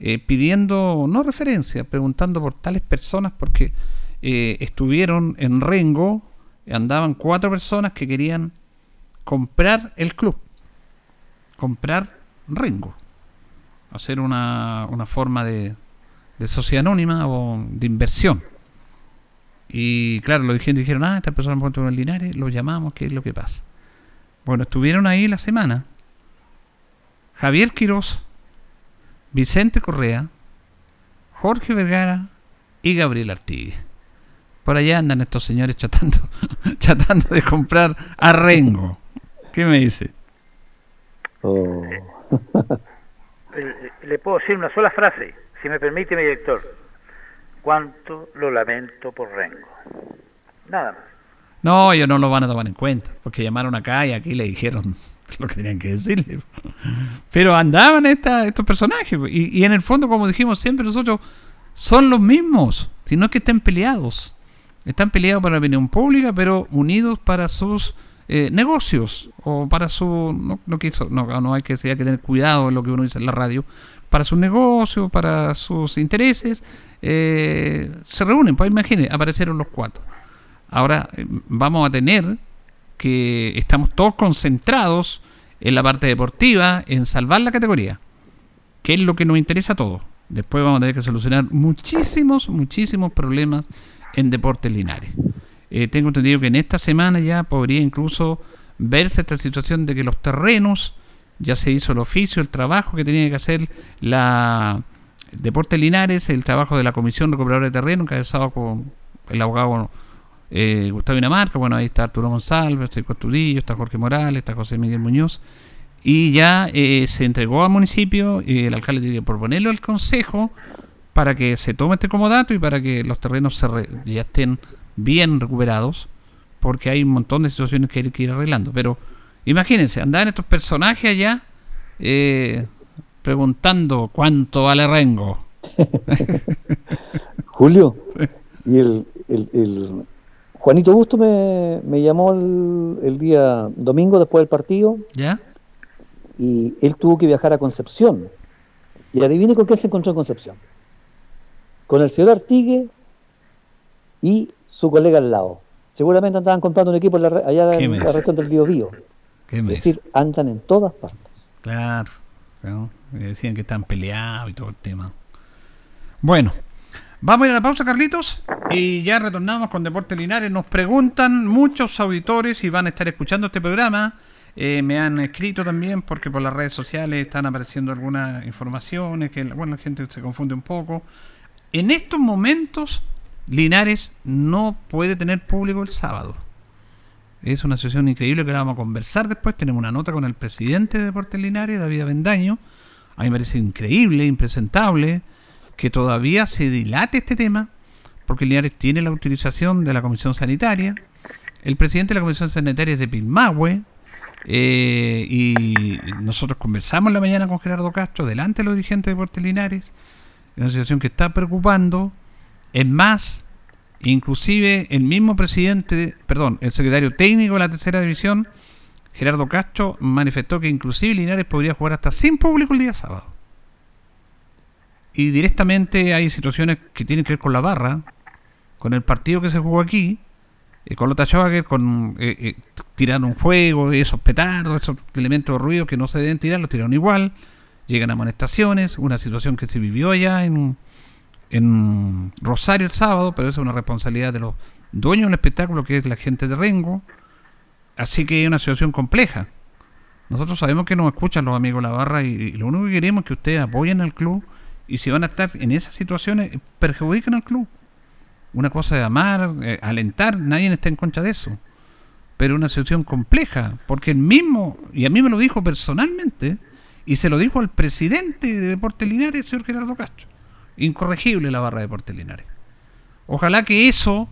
eh, pidiendo, no referencia, preguntando por tales personas porque eh, estuvieron en Rengo, andaban cuatro personas que querían comprar el club, comprar Rengo, hacer una, una forma de, de sociedad anónima o de inversión. Y claro, los dirigentes dijeron, ah, esta persona me en Linares, lo llamamos, ¿qué es lo que pasa? Bueno, estuvieron ahí la semana Javier Quirós, Vicente Correa, Jorge Vergara y Gabriel Artigue. Por allá andan estos señores chatando, chatando de comprar a Rengo. ¿Qué me dice? Oh. le, puedo decir una sola frase, si me permite mi director. Cuánto lo lamento por Rengo. Nada más. No, ellos no lo van a tomar en cuenta, porque llamaron acá y aquí le dijeron lo que tenían que decirle. Pero andaban esta, estos personajes, y, en el fondo, como dijimos siempre nosotros, son los mismos, si no es que estén peleados. Están peleados para la opinión pública, pero unidos para sus eh, negocios o para su no, no, quiso, no, no hay que, hay que tener cuidado en lo que uno dice en la radio para sus negocios para sus intereses eh, se reúnen pues imagínense aparecieron los cuatro. Ahora eh, vamos a tener que estamos todos concentrados en la parte deportiva en salvar la categoría que es lo que nos interesa a todos. Después vamos a tener que solucionar muchísimos muchísimos problemas en deportes linares. Eh, tengo entendido que en esta semana ya podría incluso verse esta situación de que los terrenos, ya se hizo el oficio, el trabajo que tenía que hacer la Deportes Linares, el trabajo de la Comisión Recuperadora de Terreno, encabezado con el abogado eh, Gustavo Dinamarca, bueno, ahí está Arturo González, está Costudillo, está Jorge Morales, está José Miguel Muñoz, y ya eh, se entregó al municipio y el alcalde tiene que proponerlo al consejo para que se tome este como dato y para que los terrenos se ya estén bien recuperados, porque hay un montón de situaciones que hay que ir arreglando. Pero imagínense, andaban estos personajes allá eh, preguntando cuánto vale Rengo. Julio, y el, el, Juanito Busto me, me llamó el, el, día domingo después del partido. ¿Ya? Y él tuvo que viajar a Concepción. Y adivine con qué se encontró en Concepción. Con el señor Artigue y su colega al lado. Seguramente andaban comprando un equipo allá en la región del Bío Bío. Es decir, andan en todas partes. Claro, decían que están peleados y todo el tema. Bueno, vamos a ir a la pausa, Carlitos, y ya retornamos con Deportes Linares. Nos preguntan muchos auditores y van a estar escuchando este programa. Eh, me han escrito también porque por las redes sociales están apareciendo algunas informaciones que, bueno, la gente se confunde un poco. En estos momentos Linares no puede tener público el sábado. Es una situación increíble que la vamos a conversar después. Tenemos una nota con el presidente de Deportes Linares, David Avendaño. A mí me parece increíble, impresentable, que todavía se dilate este tema, porque Linares tiene la utilización de la Comisión Sanitaria. El presidente de la Comisión Sanitaria es de Pilmahue. Eh, y nosotros conversamos la mañana con Gerardo Castro, delante de los dirigentes de Deportes Linares. Es una situación que está preocupando es más, inclusive el mismo presidente, perdón, el secretario técnico de la tercera división, Gerardo Castro, manifestó que inclusive Linares podría jugar hasta sin público el día sábado. Y directamente hay situaciones que tienen que ver con la barra, con el partido que se jugó aquí, eh, con los que con eh, eh, tirar un juego, esos petardos, esos elementos de ruido que no se deben tirar, los tiraron igual, llegan amonestaciones, una situación que se vivió allá en, en Rosario el sábado, pero eso es una responsabilidad de los dueños del espectáculo, que es la gente de Rengo. Así que es una situación compleja. Nosotros sabemos que nos escuchan los amigos de la barra y, lo único que queremos es que ustedes apoyen al club y si van a estar en esas situaciones, perjudiquen al club. Una cosa de amar, eh, alentar, nadie está en contra de eso. Pero una situación compleja, porque el mismo, y a mí me lo dijo personalmente, y se lo dijo al presidente de Deportes Linares, el señor Gerardo Castro incorregible la barra de Portelinares. Ojalá que eso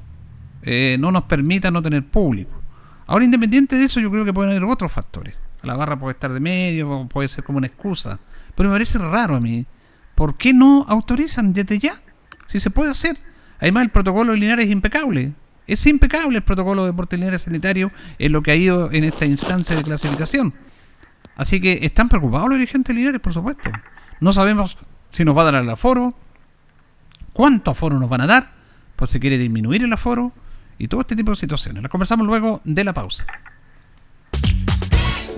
eh, no nos permita no tener público. Ahora, independiente de eso, yo creo que pueden haber otros factores. La barra puede estar de medio, puede ser como una excusa. Pero me parece raro a mí. ¿Por qué no autorizan desde ya? Si se puede hacer. Además, el protocolo de Linares es impecable. Es impecable el protocolo de Portelinares sanitario en lo que ha ido en esta instancia de clasificación. Así que están preocupados los dirigentes Linares, por supuesto. No sabemos si nos va a dar el aforo, cuánto aforo nos van a dar, por si quiere disminuir el aforo y todo este tipo de situaciones. Las conversamos luego de la pausa.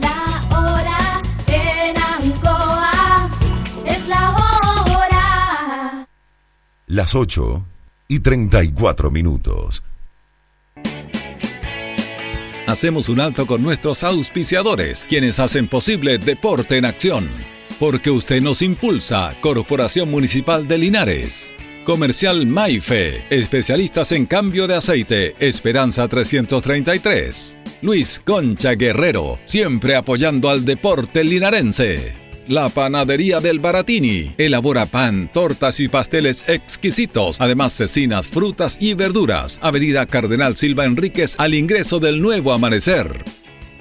La hora en Ancoa es la hora. Las 8 y 34 minutos. Hacemos un alto con nuestros auspiciadores, quienes hacen posible Deporte en Acción. Porque usted nos impulsa, Corporación Municipal de Linares. Comercial Maife, especialistas en cambio de aceite, Esperanza 333. Luis Concha Guerrero, siempre apoyando al deporte linarense. La Panadería del Baratini elabora pan, tortas y pasteles exquisitos, además cecinas, frutas y verduras. Avenida Cardenal Silva Enríquez al ingreso del nuevo amanecer.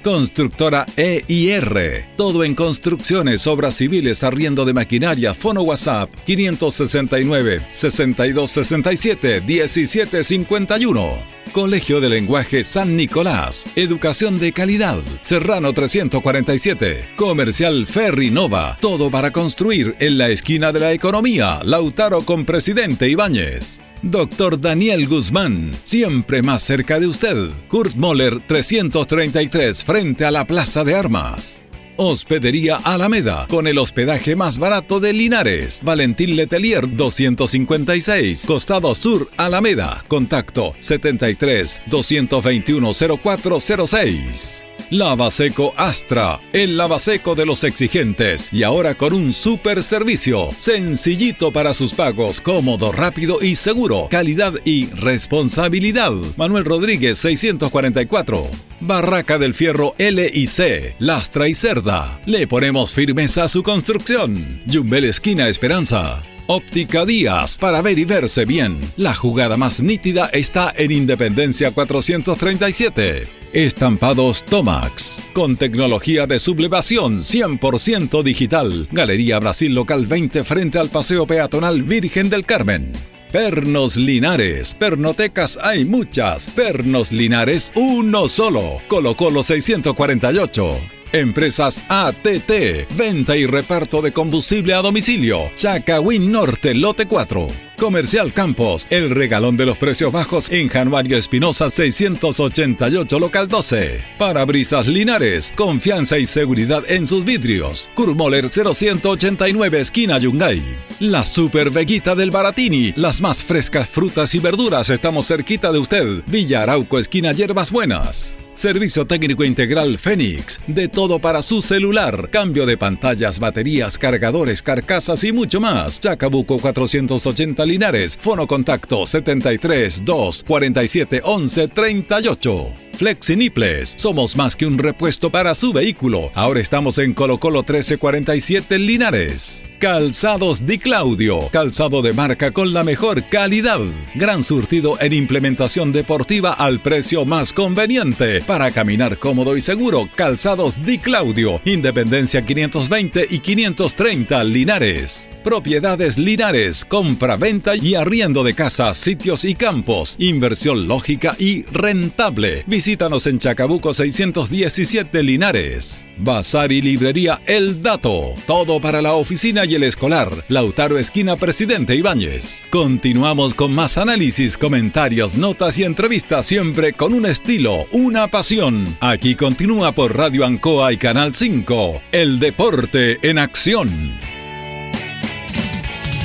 Constructora EIR. Todo en construcciones, obras civiles, arriendo de maquinaria. Fono WhatsApp 569 6267 1751. Colegio de Lenguaje San Nicolás. Educación de calidad. Serrano 347. Comercial Ferry Nova. Todo para construir en la esquina de la economía. Lautaro con Presidente Ibáñez. Doctor Daniel Guzmán, siempre más cerca de usted. Kurt Moller 333 frente a la Plaza de Armas. Hospedería Alameda, con el hospedaje más barato de Linares. Valentín Letelier 256, Costado Sur, Alameda. Contacto 73 221 0406. Lavaseco Astra, el lavaseco de los exigentes y ahora con un super servicio, sencillito para sus pagos, cómodo, rápido y seguro, calidad y responsabilidad. Manuel Rodríguez 644. Barraca del Fierro L y C, Lastra y Cerda. Le ponemos firmeza a su construcción. Jumbel Esquina Esperanza. Óptica Díaz, para ver y verse bien. La jugada más nítida está en Independencia 437. Estampados Tomax, con tecnología de sublevación 100% digital. Galería Brasil Local 20 frente al Paseo Peatonal Virgen del Carmen. Pernos Linares, pernotecas hay muchas. Pernos Linares, uno solo. Colo Colo 648. Empresas ATT, venta y reparto de combustible a domicilio. Chacawin Norte, lote 4. Comercial Campos, el regalón de los precios bajos en Januario Espinosa 688 local 12. Parabrisas Linares, confianza y seguridad en sus vidrios. Kurmoller 0189 esquina Yungay. La Super Veguita del Baratini, las más frescas frutas y verduras, estamos cerquita de usted. Villa Arauco esquina Hierbas Buenas. Servicio técnico integral Fénix. De todo para su celular. Cambio de pantallas, baterías, cargadores, carcasas y mucho más. Chacabuco 480 Linares. Fono contacto 73 2 47 11 38. Flexiniples. Somos más que un repuesto para su vehículo. Ahora estamos en Colo Colo 1347 Linares. Calzados Di Claudio. Calzado de marca con la mejor calidad. Gran surtido en implementación deportiva al precio más conveniente. Para caminar cómodo y seguro. Calzados Di Claudio. Independencia 520 y 530 Linares. Propiedades Linares. Compra, venta y arriendo de casas, sitios y campos. Inversión lógica y rentable. Visítanos en Chacabuco 617 Linares. Bazar y librería El Dato. Todo para la oficina y el escolar. Lautaro Esquina Presidente Ibáñez. Continuamos con más análisis, comentarios, notas y entrevistas siempre con un estilo, una pasión. Aquí continúa por Radio Ancoa y Canal 5. El deporte en acción.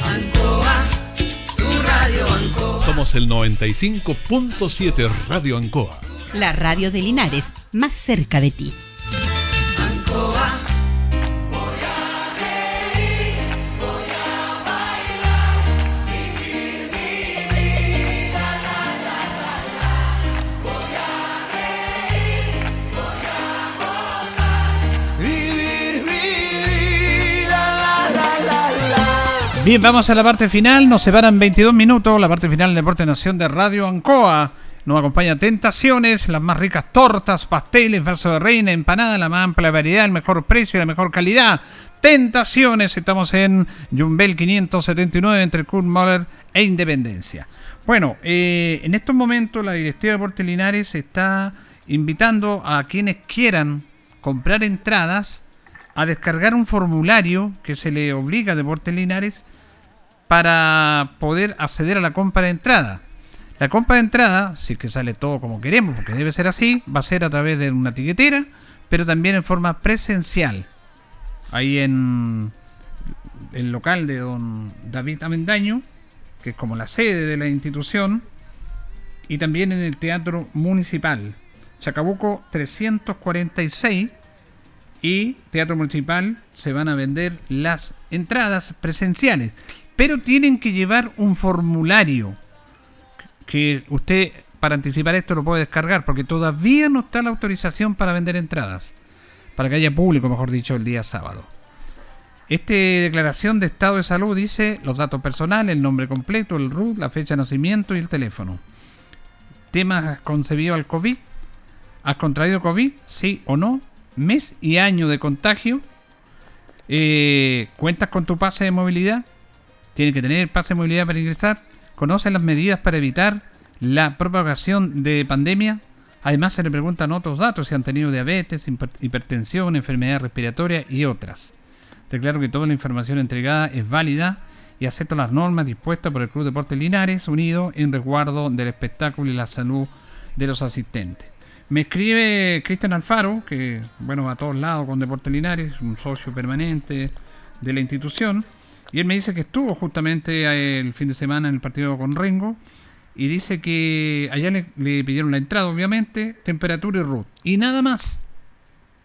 Ancoa, tu radio Ancoa. Somos el 95.7 Radio Ancoa. La radio de Linares, más cerca de ti. Bien, vamos a la parte final. Nos separan 22 minutos. La parte final del Deporte Nación de Radio Ancoa. Nos acompaña Tentaciones, las más ricas tortas, pasteles, verso de reina, empanada, la más amplia variedad, el mejor precio y la mejor calidad. Tentaciones, estamos en Jumbel 579 entre Kurt Moller e Independencia. Bueno, eh, en estos momentos la directiva de Deportes Linares está invitando a quienes quieran comprar entradas a descargar un formulario que se le obliga a Deportes Linares para poder acceder a la compra de entrada. La compra de entrada, si es que sale todo como queremos, porque debe ser así, va a ser a través de una tiquetera, pero también en forma presencial. Ahí en el local de don David Amendaño, que es como la sede de la institución, y también en el Teatro Municipal. Chacabuco 346 y Teatro Municipal se van a vender las entradas presenciales, pero tienen que llevar un formulario que usted para anticipar esto lo puede descargar porque todavía no está la autorización para vender entradas, para que haya público, mejor dicho, el día sábado. Esta declaración de estado de salud dice los datos personales, el nombre completo, el RUT, la fecha de nacimiento y el teléfono. Temas concebidos al COVID, ¿Has contraído COVID? Sí o no. Mes y año de contagio. Eh, ¿Cuentas con tu pase de movilidad? Tienes que tener el pase de movilidad para ingresar. ¿Conoces las medidas para evitar la propagación de pandemia? Además se le preguntan otros datos, si han tenido diabetes, hiper- hipertensión, enfermedad respiratoria y otras. Declaro que toda la información entregada es válida y acepto las normas dispuestas por el Club Deportes Linares Unido en resguardo del espectáculo y la salud de los asistentes. Me escribe Cristian Alfaro, que bueno a todos lados con Deportes Linares, un socio permanente de la institución, y él me dice que estuvo justamente eh, el fin de semana en el partido con Rengo y dice que allá le, le pidieron la entrada, obviamente, temperatura y root. Y nada más.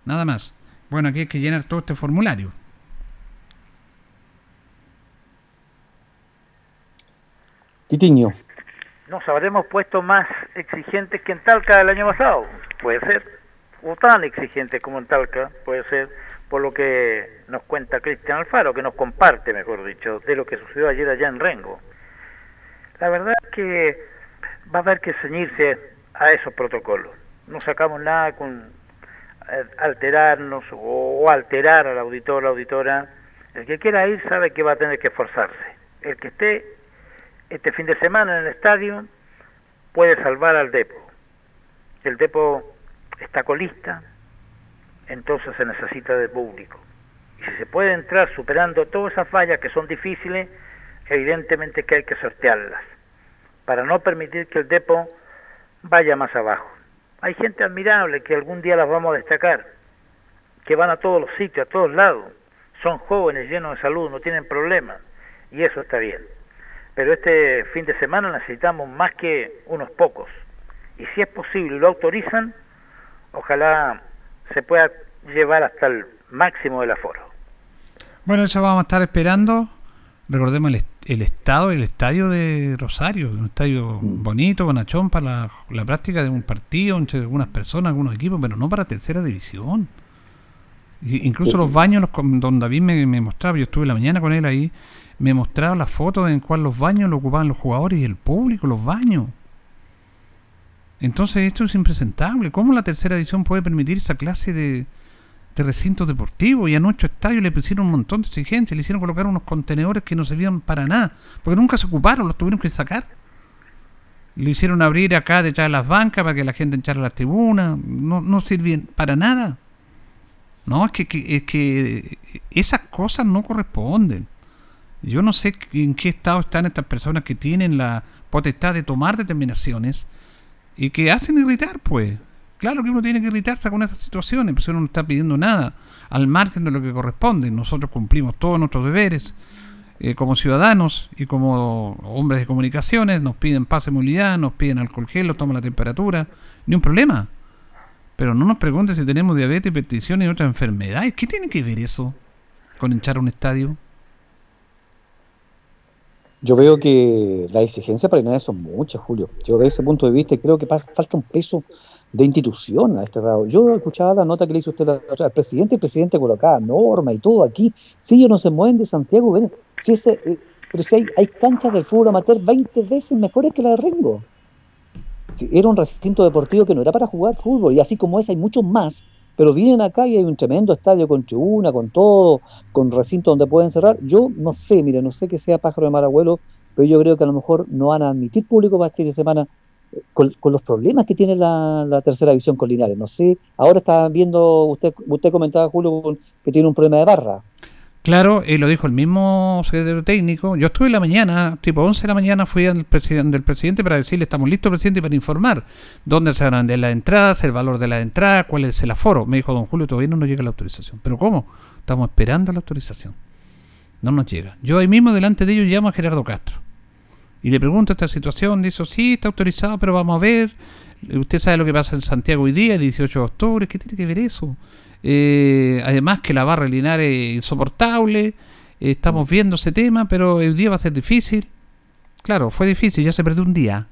Nada más. Bueno, aquí hay que llenar todo este formulario. Titiño. Nos habremos puesto más exigentes que en Talca el año pasado, puede ser, o tan exigentes como en Talca, puede ser, por lo que nos cuenta Cristian Alfaro, que nos comparte, mejor dicho, de lo que sucedió ayer allá en Rengo. La verdad es que va a haber que ceñirse a esos protocolos. No sacamos nada con alterarnos o, alterar al auditor la auditora. El que quiera ir sabe que va a tener que esforzarse. El que esté este fin de semana en el estadio puede salvar al Depo. El Depo está colista, entonces se necesita de público. Y si se puede entrar superando todas esas fallas que son difíciles, evidentemente que hay que sortearlas, para no permitir que el Depo vaya más abajo. Hay gente admirable que algún día las vamos a destacar, que van a todos los sitios, a todos lados, son jóvenes, llenos de salud, no tienen problemas, y eso está bien pero este fin de semana necesitamos más que unos pocos. Y si es posible lo autorizan, ojalá se pueda llevar hasta el máximo del aforo. Bueno, eso vamos a estar esperando. Recordemos el, est- el estado, el estadio de Rosario, un estadio bonito, bonachón para la, la práctica de un partido entre algunas personas, algunos equipos, pero no para tercera división. Y- incluso los baños, los, com- don David me, me mostraba, yo estuve la mañana con él ahí, me mostraba las fotos en cual los baños lo ocupaban los jugadores y el público, los baños. Entonces esto es impresentable. ¿Cómo la tercera división puede permitir esa clase de, de recintos deportivos? Y a nuestro estadio le pusieron un montón de exigencias, le hicieron colocar unos contenedores que no servían para nada, porque nunca se ocuparon, los tuvieron que sacar. Lo hicieron abrir acá detrás de las bancas para que la gente echara las tribunas, no, no sirven para nada. No, es que, que- es que esas cosas no corresponden. Yo no sé en qué estado están estas personas que tienen la potestad de tomar determinaciones y que hacen irritar, pues. Claro que uno tiene que irritarse con esas situaciones, pero uno no está pidiendo nada al margen de lo que corresponde. Nosotros cumplimos todos nuestros deberes eh, como ciudadanos y como hombres de comunicaciones. Nos piden pase movilidad, nos piden alcohol gel, nos toman la temperatura. Ni un problema. Pero no nos pregunten si tenemos diabetes, hipertensión y otras enfermedades. ¿Qué tiene que ver eso con hinchar un estadio? Yo veo que las exigencias para son muchas, Julio. Yo desde ese punto de vista creo que falta un peso de institución a este grado. Yo escuchaba la nota que le hizo usted la otra, el presidente, el presidente colocaba norma y todo aquí. Si ellos no se mueven de Santiago, ven, si ese, eh, pero si hay, hay canchas del fútbol amateur 20 veces mejores que la de Rengo. Si era un recinto deportivo que no era para jugar fútbol, y así como ese hay muchos más, pero vienen acá y hay un tremendo estadio con tribuna, con todo, con recinto donde pueden cerrar. Yo no sé, mire, no sé que sea pájaro de mal abuelo, pero yo creo que a lo mejor no van a admitir público para este fin de semana eh, con, los problemas que tiene la, la tercera división con. No sé, ahora está viendo, usted usted comentaba, Julio, que tiene un problema de barra. Claro, eh, lo dijo el mismo secretario técnico. Yo estuve en la mañana, tipo 11 de la mañana, fui al presidente, del presidente para decirle, estamos listos, presidente, para informar dónde se van de las entradas, el valor de la entrada, cuál es el aforo. Me dijo, don Julio, todavía no nos llega la autorización. ¿Pero cómo? Estamos esperando la autorización. No nos llega. Yo ahí mismo, delante de ellos, llamo a Gerardo Castro. Y le pregunto esta situación, dice, sí, está autorizado, pero vamos a ver. Usted sabe lo que pasa en Santiago hoy día, el 18 de octubre, ¿qué tiene que ver eso? Eh, además que la barra de Linares es insoportable, eh, estamos viendo ese tema, pero el día va a ser difícil. Claro, fue difícil, ya se perdió un día.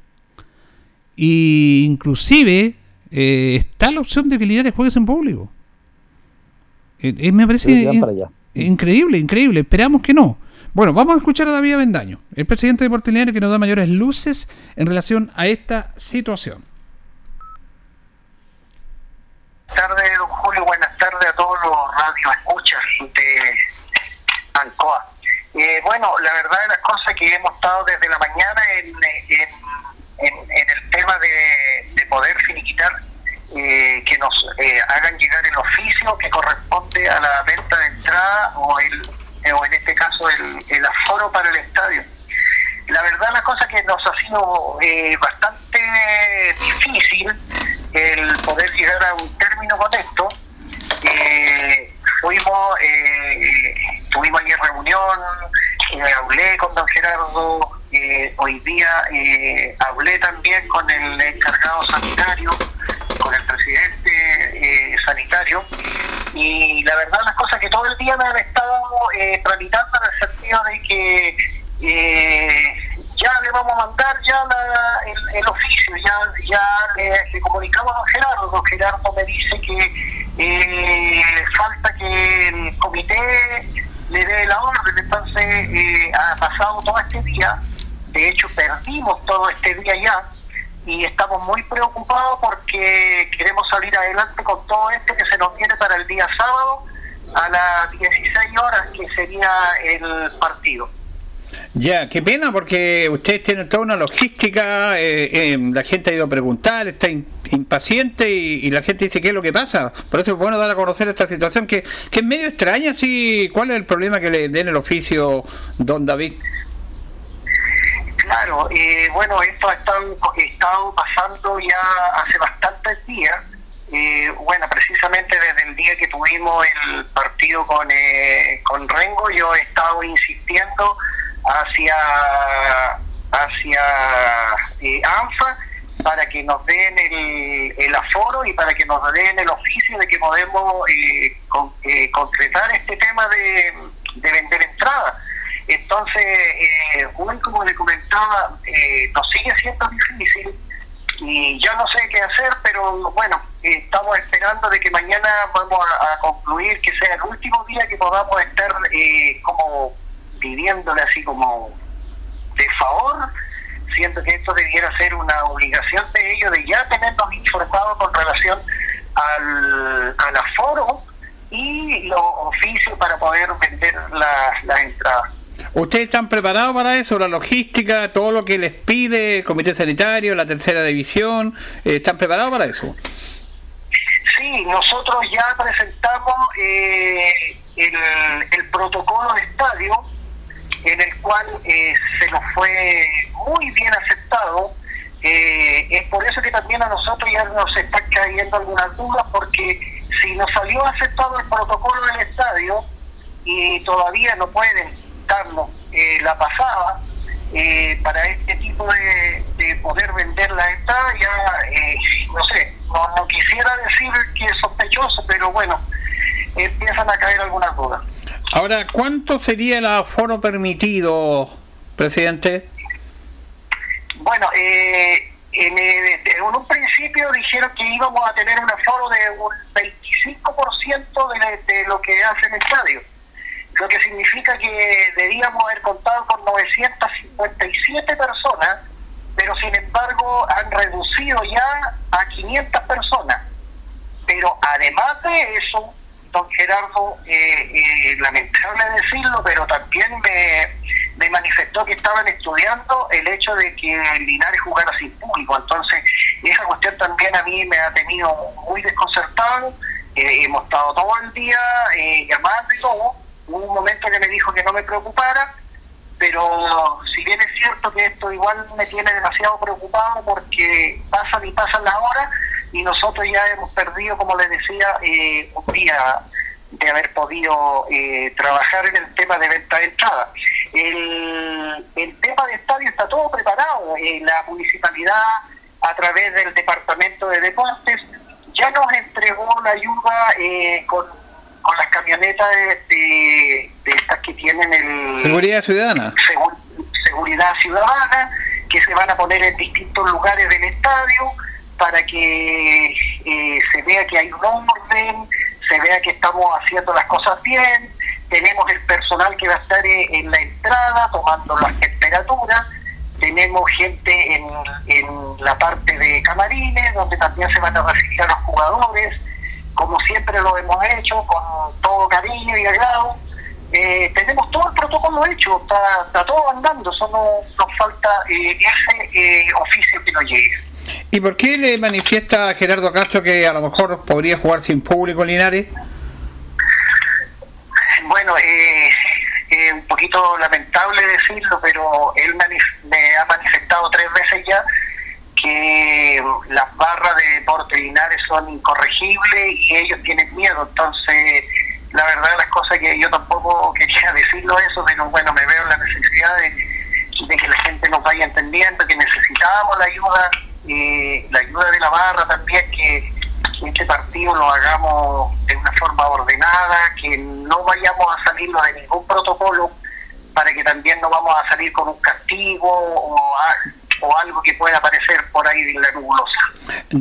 Y inclusive eh, está la opción de que Linares juegue en público. Eh, eh, me parece in- increíble, increíble. Esperamos que no. Bueno, vamos a escuchar a David Avendaño, el presidente de Deportes Linares, que nos da mayores luces en relación a esta situación. tardes, don Julio. Buenas tardes todos los radioescuchas de Ancoa. Eh, bueno, la verdad de las cosas que hemos estado desde la mañana en- en el tema de, de poder finiquitar eh, que nos eh, hagan llegar el oficio que corresponde a la venta de entrada o, el, eh, o en este caso el, el aforo para el estadio. La verdad la cosa que nos ha sido eh, bastante difícil el poder llegar a un término con esto. Eh, fuimos, eh, tuvimos ayer reunión, hablé con don Gerardo, eh, hoy día eh, hablé también con el encargado sanitario, con el presidente eh, sanitario, y la verdad las cosas que todo el día me han estado eh, tramitando en el sentido de que ya le vamos a mandar ya la- el, oficio, ya, ya le, le comunicamos a Gerardo, don Gerardo me dice que eh, falta que el comité le dé la orden, entonces eh, ha pasado todo este día, de hecho perdimos todo este día ya, y estamos muy preocupados porque queremos salir adelante con todo esto que se nos viene para el día sábado a las 16 horas, que sería el partido. Ya, qué pena porque ustedes tienen toda una logística, eh, eh, la gente ha ido a preguntar, está in- impaciente y, la gente dice qué es lo que pasa. Por eso es bueno dar a conocer esta situación que, que es medio extraña. Sí, ¿Cuál es el problema que le den el oficio, don David? Claro, eh, bueno, esto ha estado pasando ya hace bastantes días. Eh, bueno, precisamente desde el día que tuvimos el partido con, eh, con Rengo, yo he estado insistiendo hacia, hacia eh, ANFA para que nos den el, el aforo y para que nos den el oficio de que podemos eh, eh, concretar este tema de, de vender entradas. Entonces, eh, hoy, como le comentaba, eh, nos sigue siendo difícil y ya no sé qué hacer, pero bueno, estamos esperando de que mañana vamos a, concluir que sea el último día que podamos estar eh, como pidiéndole así como de favor, siendo que esto debiera ser una obligación de ellos de ya tenernos informados con relación al, al aforo y los oficios para poder vender las las entradas. ¿Ustedes están preparados para eso? La logística, todo lo que les pide el Comité Sanitario, la tercera división, eh, ¿están preparados para eso? Sí, nosotros ya presentamos eh, el, el protocolo de estadio, en el cual eh, se nos fue muy bien aceptado. Eh, es por eso que también a nosotros ya nos están cayendo algunas dudas, porque si nos salió aceptado el protocolo del estadio y todavía no pueden darnos eh, la pasada eh, para este tipo de, de poder vender la entrada, ya eh, no sé, no, no quisiera decir que es sospechoso, pero bueno, empiezan a caer algunas dudas. Ahora, ¿cuánto sería el aforo permitido, presidente? Bueno, eh, en, eh, en un principio dijeron que íbamos a tener un aforo de un 25% de, de lo que hace el estadio, lo que significa que debíamos haber contado con 957 personas, pero sin embargo han reducido ya a 500 personas. Pero además de eso, don Gerardo, eh, eh, lamentable decirlo, pero también me, manifestó que estaban estudiando el hecho de que Linares jugara sin público. Entonces, esa cuestión también a mí me ha tenido muy desconcertado. Eh, hemos estado todo el día eh, llamando y todo. Hubo un momento que me dijo que no me preocupara, pero si bien es cierto que esto igual me tiene demasiado preocupado porque pasan y pasan las horas y nosotros ya hemos perdido, como les decía, eh, un día de haber podido eh, trabajar en el tema de venta de entrada. El, el tema de estadio está todo preparado. Eh, la municipalidad, a través del Departamento de Deportes, ya nos entregó la ayuda eh, con, con las camionetas de, de- de estas que tienen el Seguridad ciudadana. Segu- seguridad ciudadana que se van a poner en distintos lugares del estadio para que eh, se vea que hay un orden, se vea que estamos haciendo las cosas bien, tenemos el personal que va a estar eh, en la entrada tomando las temperaturas, tenemos gente en, la parte de camarines donde también se van a recibir a los jugadores, como siempre lo hemos hecho, con todo cariño y agrado. Eh, tenemos todo el protocolo hecho, está, todo andando, solo nos falta eh, ese eh, oficio que nos llegue. ¿Y por qué le manifiesta a Gerardo Castro que a lo mejor podría jugar sin público Linares? Bueno, es un poquito lamentable decirlo, pero él me ha manifestado tres veces ya que las barras de Deporte Linares son incorregibles y ellos tienen miedo. Entonces, la verdad las cosas que yo tampoco quería decirlo eso, pero bueno, me veo la necesidad de, que la gente nos vaya entendiendo, que necesitábamos la ayuda, eh, la ayuda de la barra también, que, este partido lo hagamos de una forma ordenada, que no vayamos a salirnos de ningún protocolo para que también no vamos a salir con un castigo o algo que pueda aparecer por ahí de la nubulosa.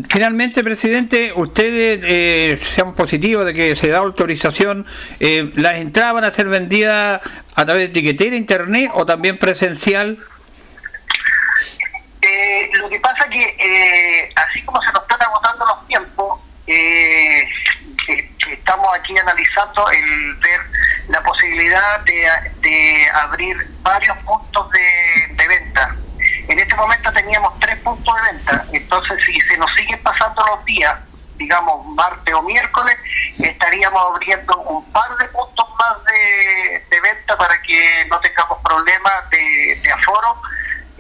Finalmente, presidente, ustedes, eh, seamos positivos de que se da autorización, eh, ¿las entradas van a ser vendidas a través de etiquetera, internet o también presencial? Eh, lo que pasa que, eh, así como se nos están agotando los tiempos, eh, estamos aquí analizando el ver la posibilidad de, abrir varios puntos de venta en este momento teníamos tres puntos de venta, entonces si se nos siguen pasando los días, digamos martes o miércoles, estaríamos abriendo un par de puntos más de, venta para que no tengamos problemas de, aforo.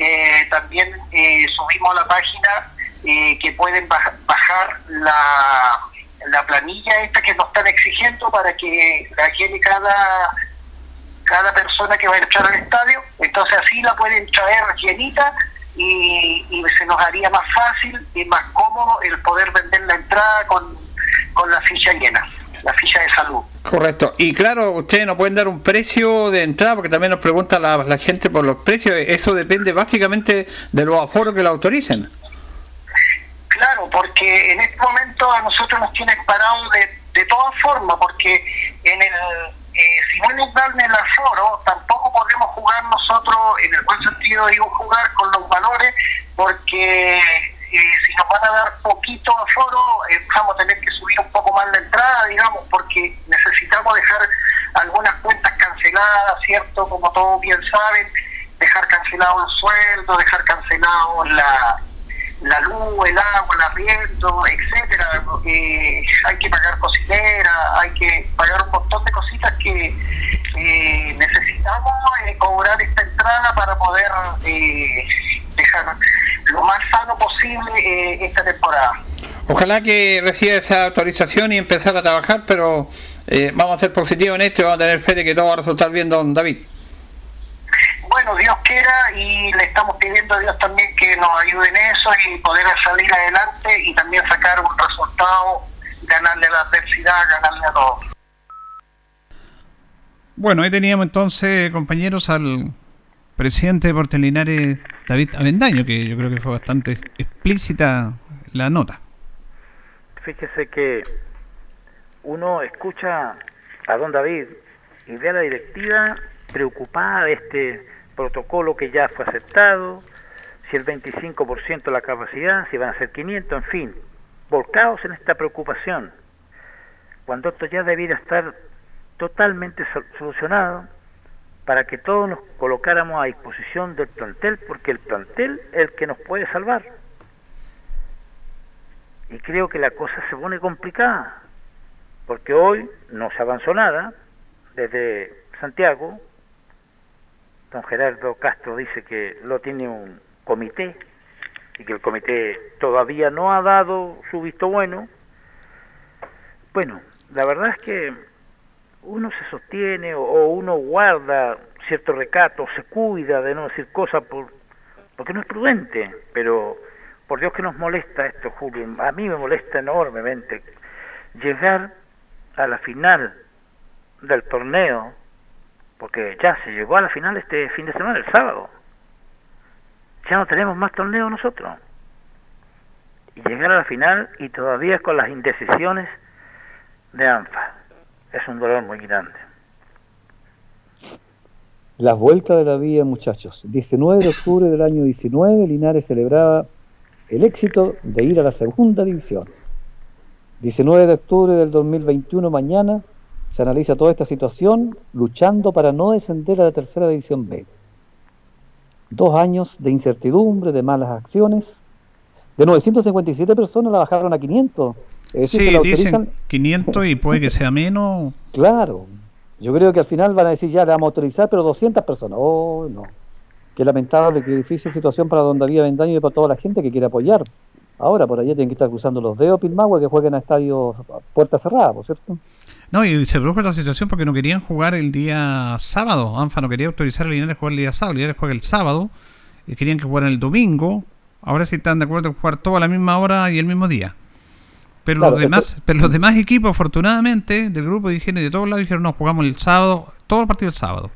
Eh, también eh, subimos la página eh, que pueden bajar la, la planilla esta que nos están exigiendo para que la gente cada cada persona que va a entrar al estadio, entonces así la pueden traer llenita y, se nos haría más fácil y más cómodo el poder vender la entrada con, la ficha llena, la ficha de salud. Correcto. Y claro, ustedes no pueden dar un precio de entrada porque también nos pregunta la, gente por los precios. Eso depende básicamente de los aforos que la autoricen. Claro, porque en este momento a nosotros nos tienen parado de, de todas formas, porque en el eh, si no nos dan el aforo, tampoco podemos jugar nosotros, en el buen sentido digo jugar con los valores, porque eh, si nos van a dar poquito aforo, eh, vamos a tener que subir un poco más la entrada, digamos, porque necesitamos dejar algunas cuentas canceladas, ¿cierto? Como todos bien saben, dejar cancelado el sueldo, dejar cancelado la la luz, el agua, el arriendo, etcétera. Eh, hay que pagar cocinera, hay que pagar un montón de cositas que eh, necesitamos eh, cobrar esta entrada para poder dejar lo más sano posible esta temporada. Ojalá que reciba esa autorización y empezar a trabajar, pero vamos a ser positivos en esto y vamos a tener fe de que todo va a resultar bien, don David bueno, Dios quiera y le estamos pidiendo a Dios también que nos ayude en eso y poder salir adelante y también sacar un resultado, ganarle la adversidad, ganarle a todos. Bueno, ahí teníamos entonces, compañeros, al presidente de Portelinares, David Avendaño, que yo creo que fue bastante explícita la nota. Fíjese que uno escucha a don David y ve a la directiva preocupada de este protocolo que ya fue aceptado, si el 25% de la capacidad, si van a ser 500, en fin, volcados en esta preocupación, cuando esto ya debiera estar totalmente solucionado para que todos nos colocáramos a disposición del plantel, porque el plantel es el que nos puede salvar. Y creo que la cosa se pone complicada, porque hoy no se avanzó nada desde Santiago, don Gerardo Castro dice que lo tiene un comité y que el comité todavía no ha dado su visto bueno. Bueno, la verdad es que uno se sostiene o, uno guarda cierto recato, se cuida de no decir cosas por, porque no es prudente, pero por Dios que nos molesta esto, Julio, a mí me molesta enormemente llegar a la final del torneo porque ya se llegó a la final este fin de semana, el sábado. Ya no tenemos más torneo nosotros. Y llegar a la final y todavía con las indecisiones de ANFA. Es un dolor muy grande. Las vueltas de la vida, muchachos. 19 de octubre del año 19, Linares celebraba el éxito de ir a la segunda división. 19 de octubre del 2021, mañana, se analiza toda esta situación, luchando para no descender a la tercera división B. Dos años de incertidumbre, de malas acciones. De 957 personas la bajaron a 500. Es decir, Sí, se la dicen autorizan- 500 y puede que sea menos. Claro. Yo creo que al final van a decir ya le vamos a autorizar, pero 200 personas. Oh, no. Qué lamentable, qué difícil situación para donde había Vendaño y para toda la gente que quiere apoyar. Ahora por allá tienen que estar cruzando los dedos Pilmahue que jueguen a estadios puerta cerrada, ¿por cierto? No, y se produjo la situación porque no querían jugar el día sábado. ANFA no quería autorizar a Linares jugar el día sábado. Linares juega el sábado. Y querían que jugaran el domingo. Ahora sí están de acuerdo en jugar todo a la misma hora y el mismo día. Pero Claro, los demás, pero los demás equipos, afortunadamente, del grupo de higiene de todos lados dijeron no, jugamos el sábado, todo el partido el sábado.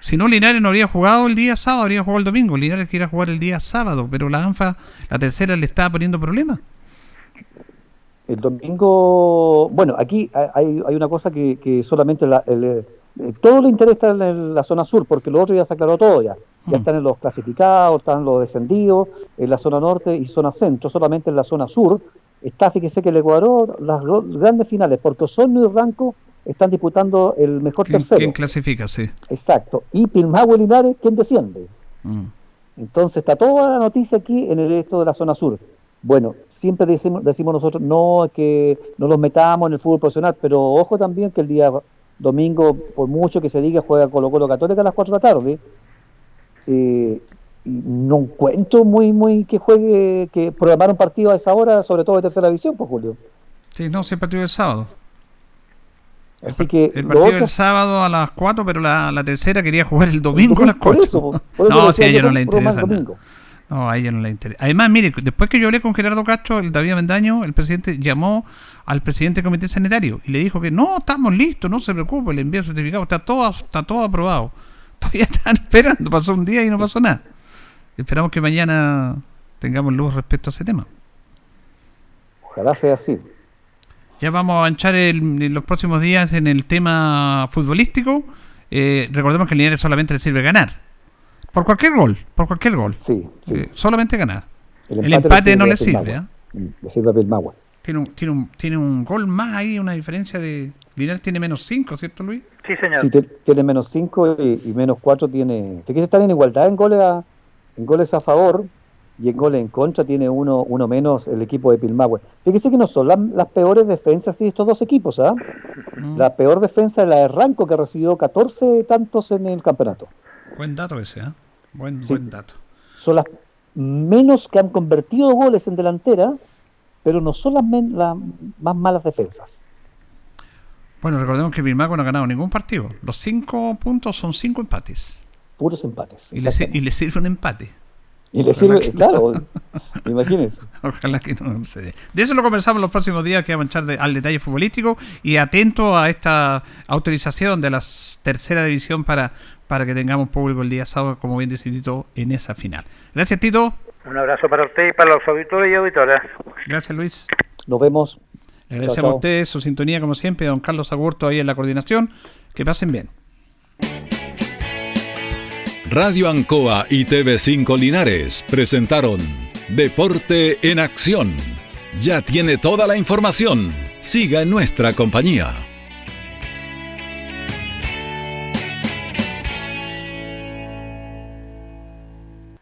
Si no, Linares no habría jugado el día sábado, habría jugado el domingo. Linares quería jugar el día sábado, pero la ANFA, la tercera, le estaba poniendo problemas. El domingo, bueno, aquí hay, hay una cosa que, que solamente la- el, eh, todo el interés está en la zona sur, porque lo otro ya se aclaró todo ya. Ya están en los clasificados, están los descendidos, en la zona norte y zona centro, solamente en la zona sur. Está, fíjese que el Ecuador, las grandes finales, porque Osorno y Ranco están disputando el mejor ¿Quién, tercero. quién clasifica? Sí. Exacto. Y Pilmahue y Linares, ¿quién desciende? Mm. Entonces está toda la noticia aquí en el esto de la zona sur. Bueno, siempre decimos, decimos nosotros, no que no los metamos en el fútbol profesional, pero ojo también que el día domingo, por mucho que se diga, juega Colo Colo Católica a las 4 de la tarde. Eh, y no encuentro muy, muy que juegue, que programar un partido a esa hora, sobre todo de tercera división, pues Julio. Sí, no, sí, el partido del sábado. Así que El partido otro- del sábado a las 4, pero la, la tercera quería jugar el domingo a las Por 4. eso, por- por eso no, si a ella no le interesa. domingo. No, a ella no le interesa. Además, mire, después que yo hablé con Gerardo Castro, el David Mendaño, el presidente llamó al presidente del comité sanitario y le dijo que no, estamos listos, no se preocupe, le envió el certificado, está todo, está todo aprobado. Todavía están esperando, pasó un día y no pasó nada. Esperamos que mañana tengamos luz respecto a ese tema. Ojalá sea así. Ya vamos a avanzar en los próximos días en el tema futbolístico. Eh, recordemos que el Linares solamente le sirve ganar. Por cualquier gol, por cualquier gol. Sí, sí. Eh, solamente ganar. El empate, no le sirve. Le sirve a Pilmahue. Tiene un, tiene, un, tiene un gol más ahí, una diferencia de... Linares tiene menos 5, ¿cierto Luis? Sí, señor. Sí, tiene menos 5 y, y menos 4 tiene. Fíjese, están en igualdad en goles, a, en goles a favor y en goles en contra tiene uno, uno menos el equipo de Pilmahue. Fíjese que no son las, las peores defensas de estos dos equipos, ¿ah? Mm. La peor defensa es la de Ranco, que recibió 14 tantos en el campeonato. Buen dato ese, ¿ah? Buen, Sí. buen dato. Son las menos que han convertido goles en delantera, pero no son las, men- las más malas defensas. Bueno, recordemos que Bilmaco no ha ganado ningún partido. Los 5 puntos son 5 empates. Puros empates. Y le, si- y le sirve un empate. Y le sirve, claro, imagínense. Ojalá que no se dé. De eso lo conversamos los próximos días, que vamos a echar de- al detalle futbolístico y atento a esta autorización de la tercera división para, para que tengamos público el día sábado, como bien dice Tito, en esa final. Gracias, Tito. Un abrazo para usted y para los auditores y auditoras. Gracias, Luis. Nos vemos. Le agradecemos Chao, chao. a ustedes su sintonía, como siempre, a don Carlos Agurto ahí en la coordinación. Que pasen bien. Radio Ancoa y TV5 Linares presentaron Deporte en Acción. Ya tiene toda la información. Siga en nuestra compañía.